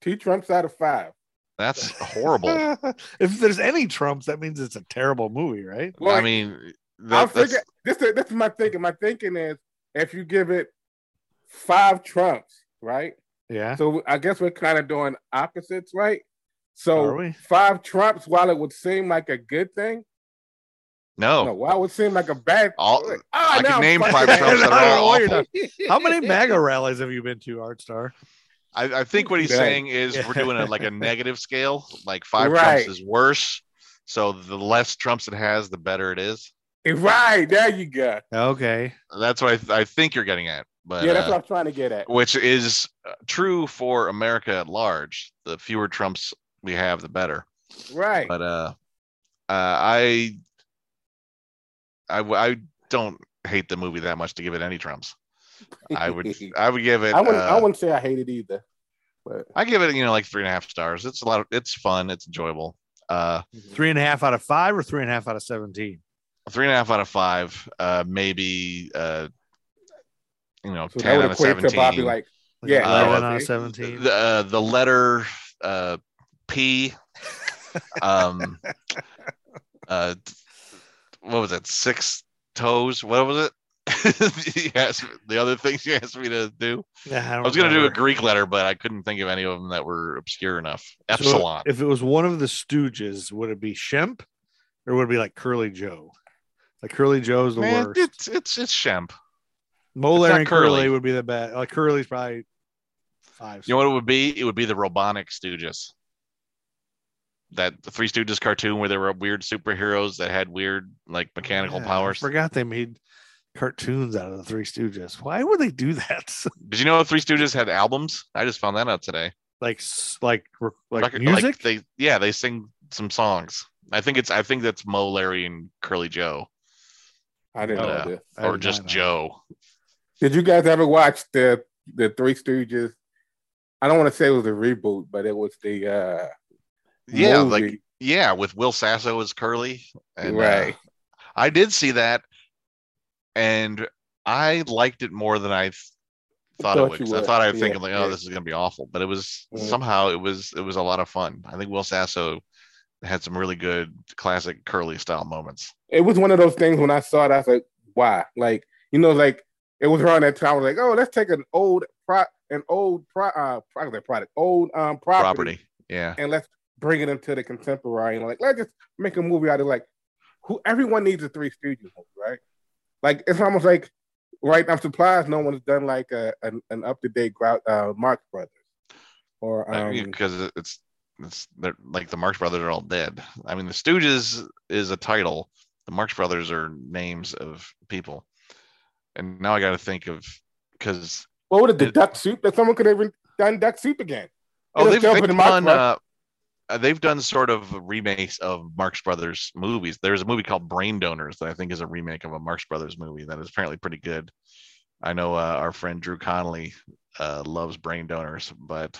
Two Trumps out of five. That's horrible. if there's any Trumps, that means it's a terrible movie, right? Well, I mean, I'm that's, thinking this. This is my thinking. My thinking is if you give it five Trumps, right? Yeah. So I guess we're kind of doing opposites, right? So five trumps, while it would seem like a good thing, No, no, while it would seem like a bad All- Ah, I now can name five trumps that are I don't know all what awful. How many MAGA rallies have you been to, Art Star? I, I think what he's Yeah. saying is we're doing a, like a negative scale. Like five Right. trumps is worse. So the less trumps it has, the better it is. Right there, you go. Okay. That's what I, th- I think you're getting at. But yeah, that's uh, what I'm trying to get at. which is uh, true for America at large. The fewer trumps we have, the better. Right. But uh, uh, I don't hate the movie that much to give it any trumps. I would, I would give it. I wouldn't. I uh, wouldn't say I hate it either. But I give it, you know, like three and a half stars. It's a lot of, it's fun, it's enjoyable. Uh, Three and a half out of five or three and a half out of 17? Three and a half out of five. Uh, maybe, uh, you know, so ten would out of equate to probably seventeen. like Like Yeah, 11 uh, out of 17. the uh, the letter uh, P. Um, uh, what was it? Six toes. What was it? you asked, the other things you asked me to do. Yeah, I, I was going to do a Greek letter, but I couldn't think of any of them that were obscure enough. Epsilon. if it was one of the Stooges, would it be Shemp or would it be like Curly Joe? Like Curly Joe's the Man, worst. it's it's it's Shemp. Moe, it's Larry, and Curly. Curly. would be the best. Like Curly's probably five. You know what it would be? It would be the Robonic Stooges. That the Three Stooges cartoon where there were weird superheroes that had weird like mechanical Yeah, powers. I forgot they made cartoons out of the Three Stooges. Why would they do that? Did you know the Three Stooges had albums? I just found that out today. like like like Record- music? they yeah, they sing some songs. I think it's I think that's Moe, Larry, and Curly Joe, I didn't Oh, know yeah. this. Or just. Joe. Did you guys ever watch the the Three Stooges? I don't want to say it was a reboot, but it was the uh Yeah, movie. like yeah, with Will Sasso as Curly. And, uh, right. I did see that, and I liked it more than I th- thought, Thought it would. you 'cause I thought I'd Yeah, think like, oh, yeah. this is gonna be awful, but it was Mm. somehow it was it was a lot of fun. I think Will Sasso had some really good classic Curly style moments. it was one of those things when I saw it, I was like, why? Like, you know, like it was around that time. I was like, oh, let's take an old pro an old pro uh product, product old um property, Property, yeah. and let's bring it into the contemporary and like let's just make a movie out of like who everyone needs a three Stooges movie, right? Like it's almost like right. I'm surprised no one's done like a an, an up to date grout uh, Marx Brothers or um, because it's it's they're like the Marx Brothers are all dead. I mean, the Stooges is a title. The Marx Brothers are names of people, and now I got to think of because what would it the Duck Soup that someone could have even done Duck Soup again? oh, they've, they've the done uh, they've done sort of remakes of Marx Brothers movies. There's a movie called Brain Donors that I think is a remake of a Marx Brothers movie that is apparently pretty good. I know uh, our friend Drew Connolly uh, loves Brain Donors, but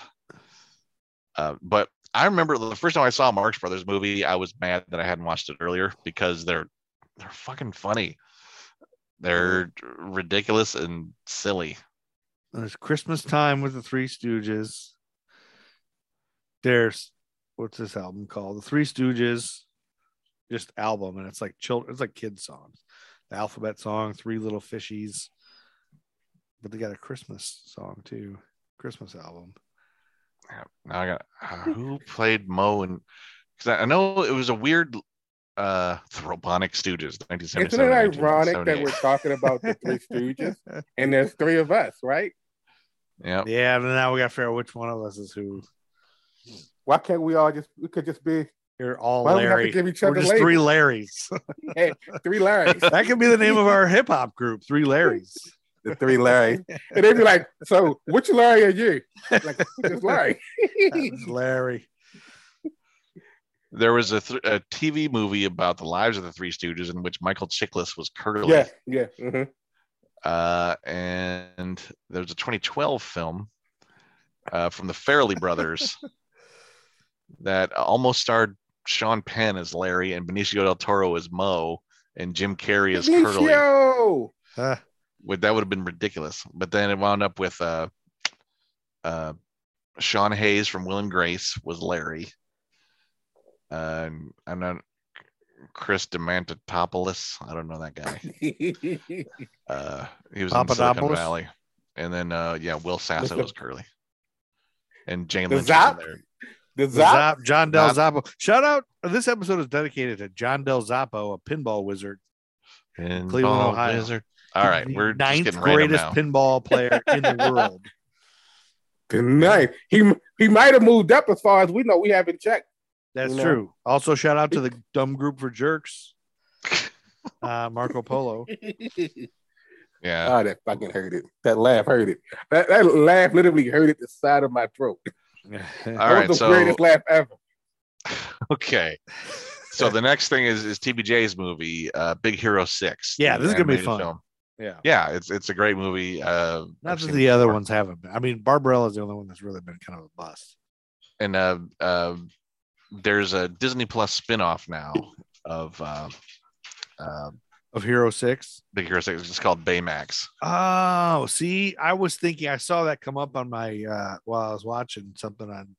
uh, but I remember the first time I saw a Marx Brothers movie, I was mad that I hadn't watched it earlier because they're they're fucking funny. They're mm-hmm. ridiculous and silly. There's Christmas time with the Three Stooges. There's what's this album called? The Three Stooges, just album, and it's like children, it's like kids songs. The alphabet song, Three Little Fishies, but they got a Christmas song too. Christmas album. Now I got uh, who played Moe and because I, I know it was a weird uh the Robonic Stooges, 1977. Isn't it ironic that we're talking about the Three Stooges and there's three of us, right? Yeah, Yeah, and now we got to figure out which one of us is who. Why can't we all just we could just be You're all Why do we Larry. give each We're other just three labels? Larrys. hey, three Larrys, that could be the name of our hip hop group, Three Larrys. The three Larrys, and they'd be like, "So, which Larry are you?" Like, just Larry. It's Larry. there was a, th- a TV movie about the lives of the Three Stooges in which Michael Chiklis was Curly. yeah, yeah. mhm. Uh, and there was a 2012 film uh, from the Farrelly brothers that almost starred Sean Penn as Larry and Benicio del Toro as Moe and Jim Carrey as Curly. Huh. Would that would have been ridiculous. But then it wound up with uh, uh, Sean Hayes from Will and Grace was Larry. Uh, and I'm not Chris Diamantopoulos. I don't know that guy. Uh, he was in Silicon Papadopoulos? Valley, and then uh, yeah, Will Sasso was Curly, and Jane The Lynch was in there. The The Zop. Zop, John Del Zop. Zappo. Shout out. This episode is dedicated to John Del Zappo, a pinball wizard. Pinball Cleveland, Ohio. Wizard. All right, The we're ninth getting greatest now. pinball player in the world. Tonight. He he might have moved up as far as we know. We haven't checked. That's You know? true. Also, shout out to the dumb group for jerks, uh, Marco Polo. Yeah. Oh, that fucking hurt it. That laugh hurt it. That, that laugh literally hurt hurted the side of my throat. All that right, was the so greatest laugh ever. okay. So the next thing is is TBJ's movie, uh, Big Hero Six. Yeah, this is gonna be fun. film. Yeah. Yeah, it's it's a great movie. Uh, Not that the other ones haven't been. I mean, Barbarella's the only one that's really been kind of a bust. and uh, uh, there's a Disney Plus spinoff now of uh, uh, Of Hero Six. Big Hero Six. It's called Baymax. Oh, see, I was thinking I saw that come up on my uh while I was watching something on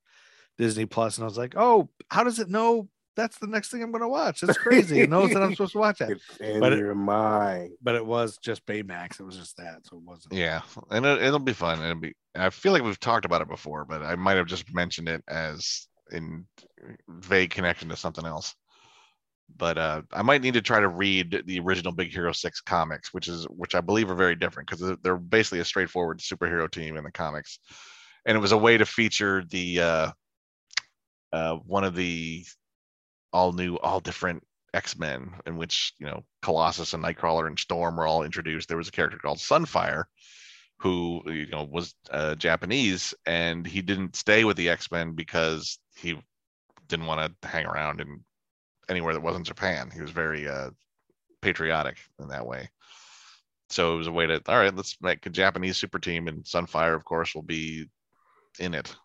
Disney Plus, and I was like, oh, how does it know that's the next thing I'm gonna watch? It's crazy. It knows that I'm supposed to watch that. It's in But it- mind. But it was just Baymax. It was just that. So it wasn't. Yeah, and it, it'll be fun. It'll be. I feel like we've talked about it before, but I might have just mentioned it as in vague connection to something else. But uh, I might need to try to read the original Big Hero Six comics, which is which I believe are very different because they're basically a straightforward superhero team in the comics, and it was a way to feature the uh, uh, one of the all new, all different X Men, in which you know Colossus and Nightcrawler and Storm were all introduced. There was a character called Sunfire, who you know was uh, Japanese, and he didn't stay with the X Men because he didn't want to hang around in anywhere that wasn't Japan. He was very uh, patriotic in that way. So it was a way to all right, let's make a Japanese super team, and Sunfire, of course, will be in it.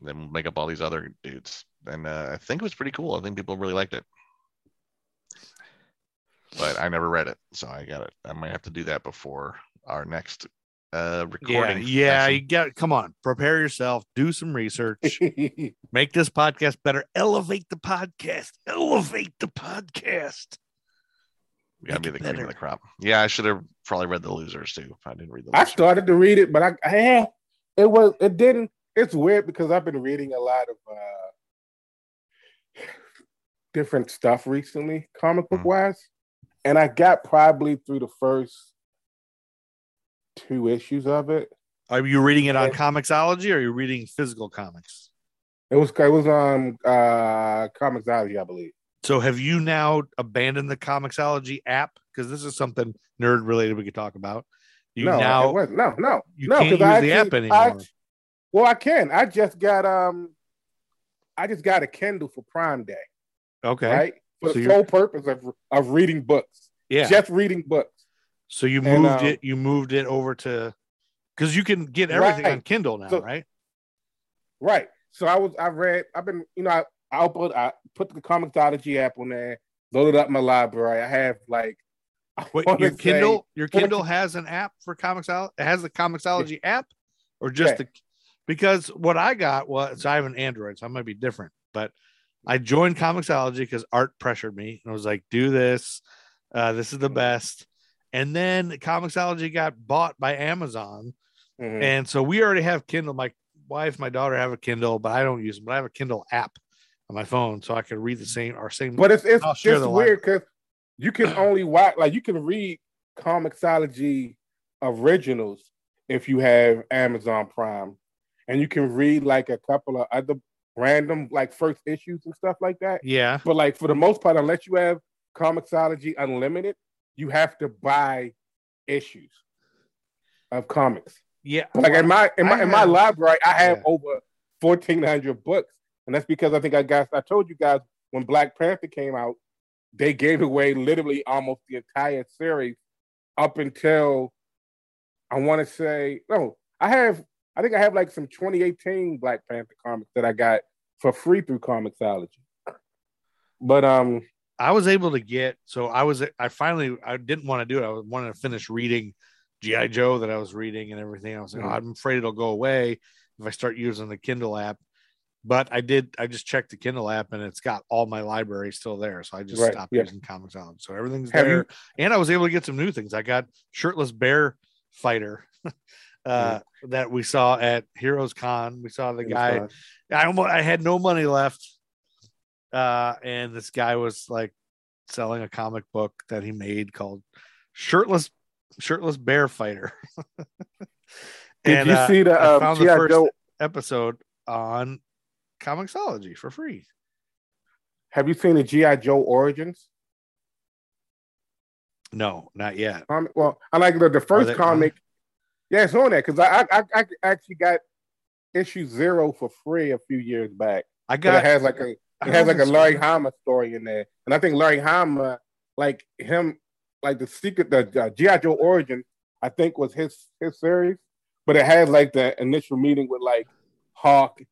Then we'll make up all these other dudes, and uh, I think it was pretty cool. I think people really liked it but I never read it, so I got it. I might have to do that before our next uh recording. yeah. session. You got come on, prepare yourself, do some research, make this podcast better, elevate the podcast, elevate the podcast. we gotta be the it cream of the crop. Yeah, I should have probably read the losers too. If I didn't read the I started to read it, but I, I yeah, it was it didn't. It's weird because I've been reading a lot of uh different stuff recently, comic book Mhm. wise, and I got probably through the first two issues of it. Are you reading it on Yeah. Comixology or are you reading physical comics? It was it was on uh Comixology, I believe. So have you now abandoned the Comixology app? Because this is something nerd related we could talk about. You no, now no, no, you no, can't use I the app actually- I- anymore. well, I can. I just got um, I just got a Kindle for Prime Day, okay. right? For So the sole purpose of of reading books, Yeah. just reading books. so you and, moved um, it, you moved it over to because you can get everything on Kindle now, So- right? Right. So I was I read I've been you know I I put I put the Comixology app on there, loaded up my library. I have like I Wait, your say- Kindle, your Kindle has an app for Comixology. It has the Comixology app, or just Yeah. the because what I got was I have an Android, so I might be different. But I joined Comixology because Art pressured me and I was like, "Do this. Uh, this is the best." And then Comixology got bought by Amazon, Mhm. and so we already have Kindle. My wife, my daughter have a Kindle, but I don't use them, But I have a Kindle app on my phone, so I can read the same our same. But it's it's just weird because you can only watch like you can read Comixology originals if you have Amazon Prime, and you can read like a couple of other random like first issues and stuff like that. yeah, But like for the most part, unless you have Comixology Unlimited, you have to buy issues of comics. yeah. Like in my in my I in my library, I have Yeah. over fourteen hundred books, and that's because I think I got I told you guys when Black Panther came out, they gave away literally almost the entire series up until I want to say no, I have I think I have like some 2018 Black Panther comics that I got for free through Comixology. But um, I was able to get so I was I finally I didn't want to do it. I wanted to finish reading GI Joe that I was reading and everything. I was like, Mhm. oh, I'm afraid it'll go away if I start using the Kindle app. But I did. I just checked the Kindle app and it's got all my library still there. So I just Right, stopped yeah. using Comixology. So everything's Have there. you- and I was able to get some new things. I got shirtless bear fighter uh, that we saw at Heroes Con. We saw the guy I almost I had no money left. Uh, and this guy was like selling a comic book that he made called Shirtless Shirtless Bear Fighter. Did And, you uh, see the I um, found the G.I. first Joe? episode on Comixology for free. Have you seen the GI Joe Origins? No, not yet. comic? Well, I like the, the first comic. Yeah, it's on that because I, I I actually got issue zero for free a few years back. I got it has like a it has like a Larry Hama story in there, and I think Larry Hama, like him, like the secret, the uh, GI Joe origin, I think was his his series, but it had like the initial meeting with like Hawk,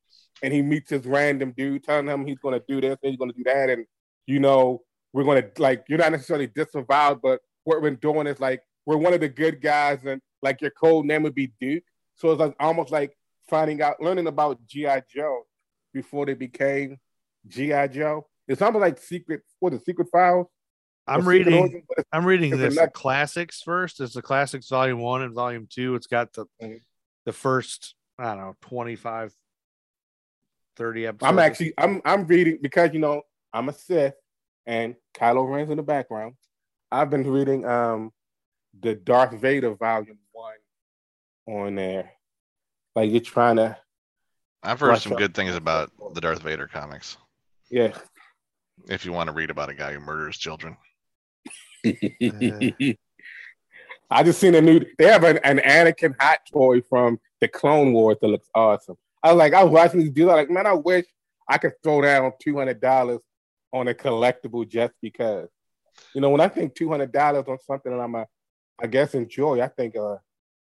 and he meets this random dude telling him he's going to do this and he's going to do that, and you know we're going to like you're not necessarily disavowed, but what we're doing is like we're one of the good guys, and like your code name would be Duke, so it's like almost like finding out, learning about GI Joe before they became GI Joe. It's almost like secret. What the secret files? I'm reading Origins, but I'm reading this another- classics first. It's the classics volume one and volume two. It's got the Mhm. the first, I don't know, 25, 30 episodes. I'm actually I'm I'm reading because you know I'm a Sith and Kylo Ren's in the background. I've been reading um the Darth Vader volume one on there. Like you're trying to I've heard some up. good things about the Darth Vader comics. yeah. If you want to read about a guy who murders children, I just seen a new. They have an, an Anakin hot toy from the Clone Wars that looks awesome. I was like, I was watching these dudes. I like, man, I wish I could throw down two hundred dollars on a collectible just because. You know, when I think two hundred dollars on something and I'm a, I guess enjoy, I think a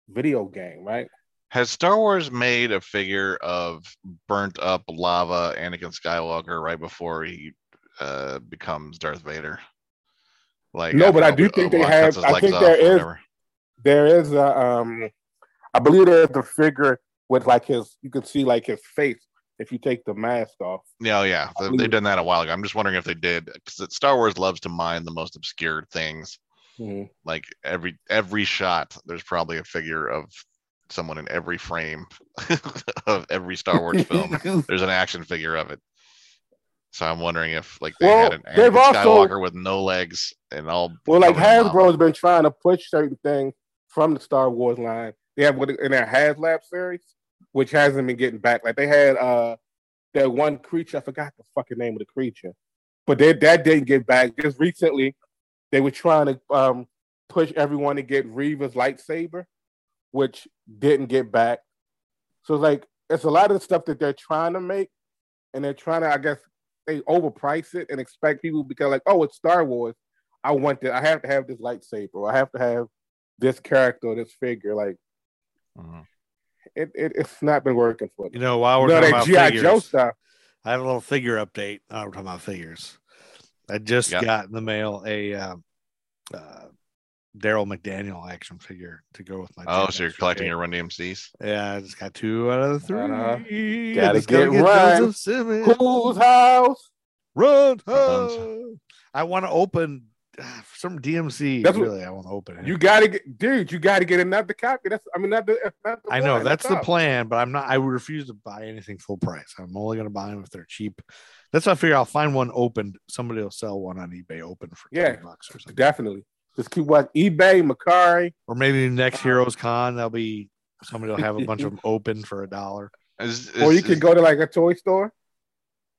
video game, right? has Star Wars made a figure of burnt up lava Anakin Skywalker right before he uh, becomes Darth Vader? Like No, after but I do think they have- I think there is- whatever. There is a, um, I believe there's a figure with like his, you can see like his face if you take the mask off. Yeah, oh, yeah, I they've done that a while ago. I'm just wondering if they did because Star Wars loves to mine the most obscure things. Mhm. Like every every shot, there's probably a figure of someone in every frame of every Star Wars film. there's an action figure of it. So I'm wondering if like they Well, had an they've Anakin also- Skywalker with no legs and all. Well, like lava. Hasbro's been trying to push certain things from the Star Wars line. They have what in their HasLab series, which hasn't been getting back. Like they had uh that one creature, I forgot the fucking name of the creature, but they, that didn't get back. Just recently, they were trying to um push everyone to get Reva's lightsaber, which didn't get back. So it's like it's a lot of the stuff that they're trying to make, and they're trying to, I guess, they overprice it and expect people because like, oh, it's Star Wars. I want that. I have to have this lightsaber. Or I have to have this character, or this figure. Like Mhm. it, it it's not been working for You know, while we're No, talking about GI figures, Joe stuff. I have a little figure update. Oh, we're talking about figures. I just Yeah. got in the mail a uh, uh, Darryl McDaniel action figure to go with my. Oh, so you're X collecting figure. your Run DMCs? Yeah, I just got two out of the 3 Uh-huh. I Gotta just gotta get right. Joseph Simmons. Whose house? Run, Runs. ho! I want to open uh, some DMC. That's what- really, I want to open it. You gotta get, dude. You gotta get another copy. That's, I mean, not the, not the I know one, that's the up. plan, but I'm not. I refuse to buy anything full price. I'm only going to buy them if they're cheap. That's why I figure I'll find one opened. Somebody will sell one on eBay open for Yeah. 20 bucks or something. Definitely. Just keep watching eBay, Macari. Or maybe next Heroes Con, there'll be somebody will have a bunch of them open for a dollar. Is, Or you can go to like a toy store.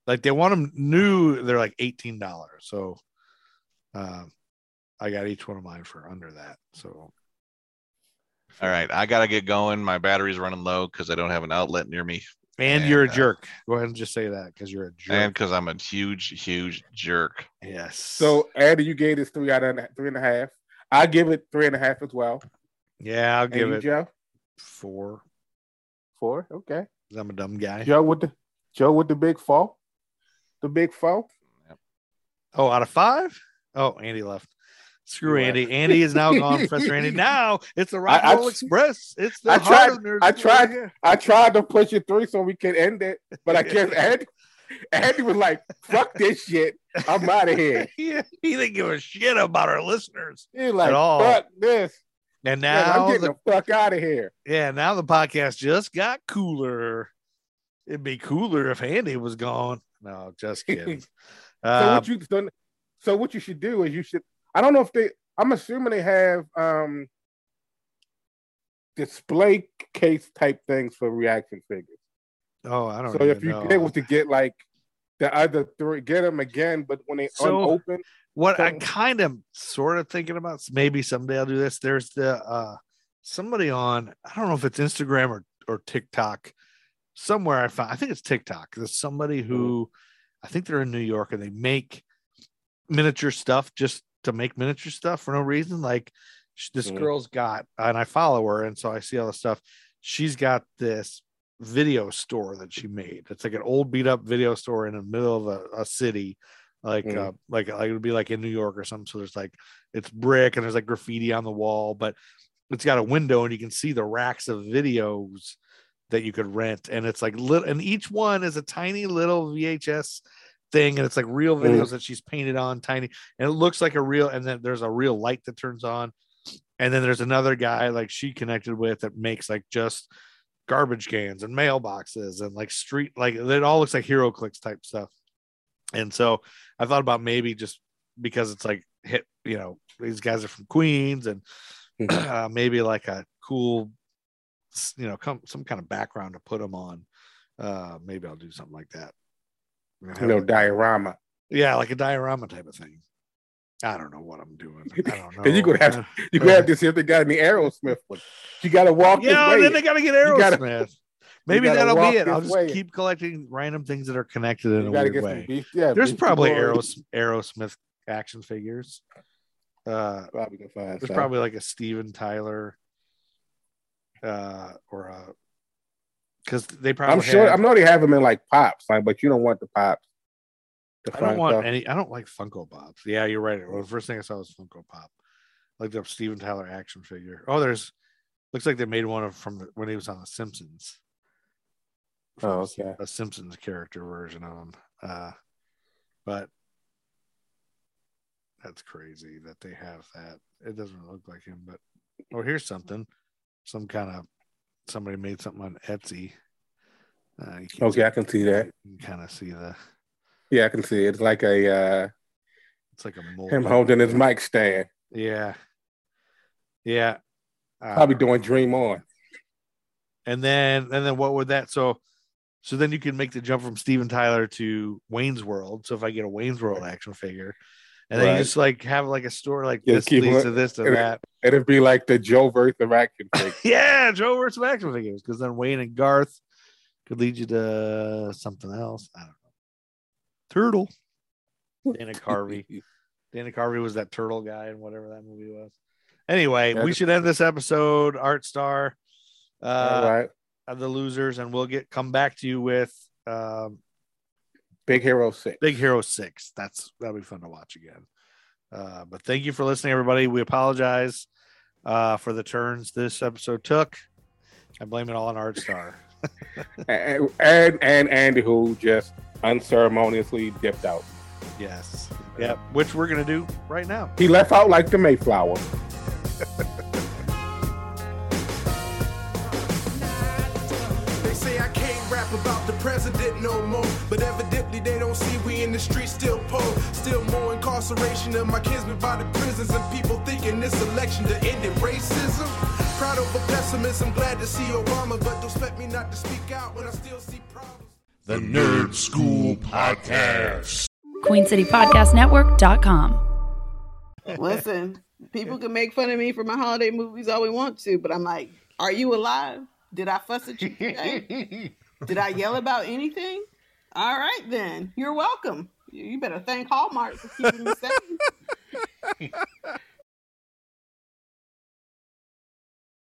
Like they want them new, they're like eighteen dollars. So, um, I got each one of mine for under that. So, All right, I gotta get going. My battery's running low because I don't have an outlet near me, and And, you're a uh, jerk. Go ahead and just say that because you're a jerk. and because I'm a huge, huge jerk. yes. So Andy, you gave this three out of three and a half. I give it three and a half as well. yeah, I'll And give you, it Joe. four. Four. Okay. 'cause I'm a dumb guy. Joe with the Joe with the big fall. The big fall. Oh, out of five? Oh, Andy left. Screw He Andy. Andy is now gone, Professor Andy. Now it's the Rock I- and I Roll Express. It's the I tried- I tried-. I tried to push it through so we could end it, but I guess Andy, Andy was like, "Fuck this shit. I'm out of here." he, he didn't give a shit about our listeners. He's like, all. "Fuck this. And Man, now, I'm getting the, the fuck out of here." yeah, now the podcast just got cooler. It'd be cooler if Andy was gone. No, just kidding. So uh, what you so, so what you should do is you should I don't know if they I'm assuming they have um display case type things for reaction figures. oh, I don't. Know. So if you know. able to get like the other three, get them again, but when they So- unopened, What I kind of sort of thinking about, maybe someday I'll do this. There's the uh somebody on, I don't know if it's Instagram or, or TikTok, somewhere I found, I think it's TikTok. There's somebody who I think they're in New York and they make miniature stuff just to make miniature stuff for no reason. Like this Mhm. girl's got, and I follow her, and so I see all the stuff. She's got this video store that she made. It's like an old beat up video store in the middle of a, a city, like Mhm. uh, like like it would be like in New York or something. So there's like it's brick and there's like graffiti on the wall, but it's got a window and you can see the racks of videos that you could rent, and it's like little, and each one is a tiny little VHS thing, and it's like real Mhm. videos that she's painted on tiny, and it looks like a real, and then there's a real light that turns on, and then there's another guy like she connected with that makes like just garbage cans and mailboxes and like street like it all looks like HeroClix type stuff and so i thought about maybe just because it's like hit you know these guys are from queens and Mhm. uh, maybe like a cool you know come some kind of background to put them on uh maybe i'll do something like that you know, diorama. yeah like a diorama type of thing i don't know what i'm doing i don't know Then you could have you could have this if they got any Aerosmith one. You got to walk yeah, then they gotta get You gotta- Aerosmith. Maybe that'll be it. I'll just way. keep collecting random things that are connected in you a weird get way. beef. Yeah, There's probably. Aeros, Aerosmith action figures. Uh, Probably there's probably like a Steven Tyler, uh, or a because they probably. I'm sure. have- I know they have them in like pops, like, but you don't want the pops. The I don't want stuff. any. I don't like Funko Pops. Yeah, you're right. Well, the first thing I saw was Funko Pop. Like the Steven Tyler action figure. Oh, there's. Looks like they made one of from the, when he was on The Simpsons. Oh, a- okay. A Simpsons character version of him. Uh, but that's crazy that they have that. It doesn't look like him, but oh, here's something. Some kind of somebody made something on Etsy. Uh, Okay, I can see that. you can kind of see the. Yeah, I can see it. It's like a uh, It's like a mold. him holding his mic stand, Yeah. Yeah. Uh, probably doing Dream On. and then and then what would that so so then you can make the jump from Steven Tyler to Wayne's World. So if I get a Wayne's World action figure, and then you just like have like a store like Yeah, this leads to this to and- that. It'd be like the Joe versus the action figure. Yeah, Joe versus action figures, because then Wayne and Garth could lead you to something else. I don't know. Turtle. Dana Carvey. Dana Carvey was that turtle guy in whatever that movie was. Anyway, we should end this episode. Art Star, uh, All right. of the losers, and we'll get come back to you with um, Big Hero Six. Big Hero Six. That's that'll be fun to watch again. Uh, but thank you for listening, everybody. We apologize uh, for the turns this episode took. I blame it all on Art Star. and, and and Andy who just unceremoniously dipped out. Yes. Yep. Which we're gonna do right now. He left out like the Mayflower. They say I can't rap about the president no more. But evidently they don't see we in the streets still poor. Still more incarceration of my kinsmen by the prisons. And people thinking this election to end in racism. Proud over pessimism, glad to see Obama. But don't expect me not to speak out when I still see problems. The Nerd Skool Podcast. QueenCityPodcastNetwork.com. Listen, people can make fun of me for my holiday movies all we want to, but I'm like, are you alive? Did I fuss at you today? Did I yell about anything? All right, then. You're welcome. You better thank Hallmark for keeping me safe.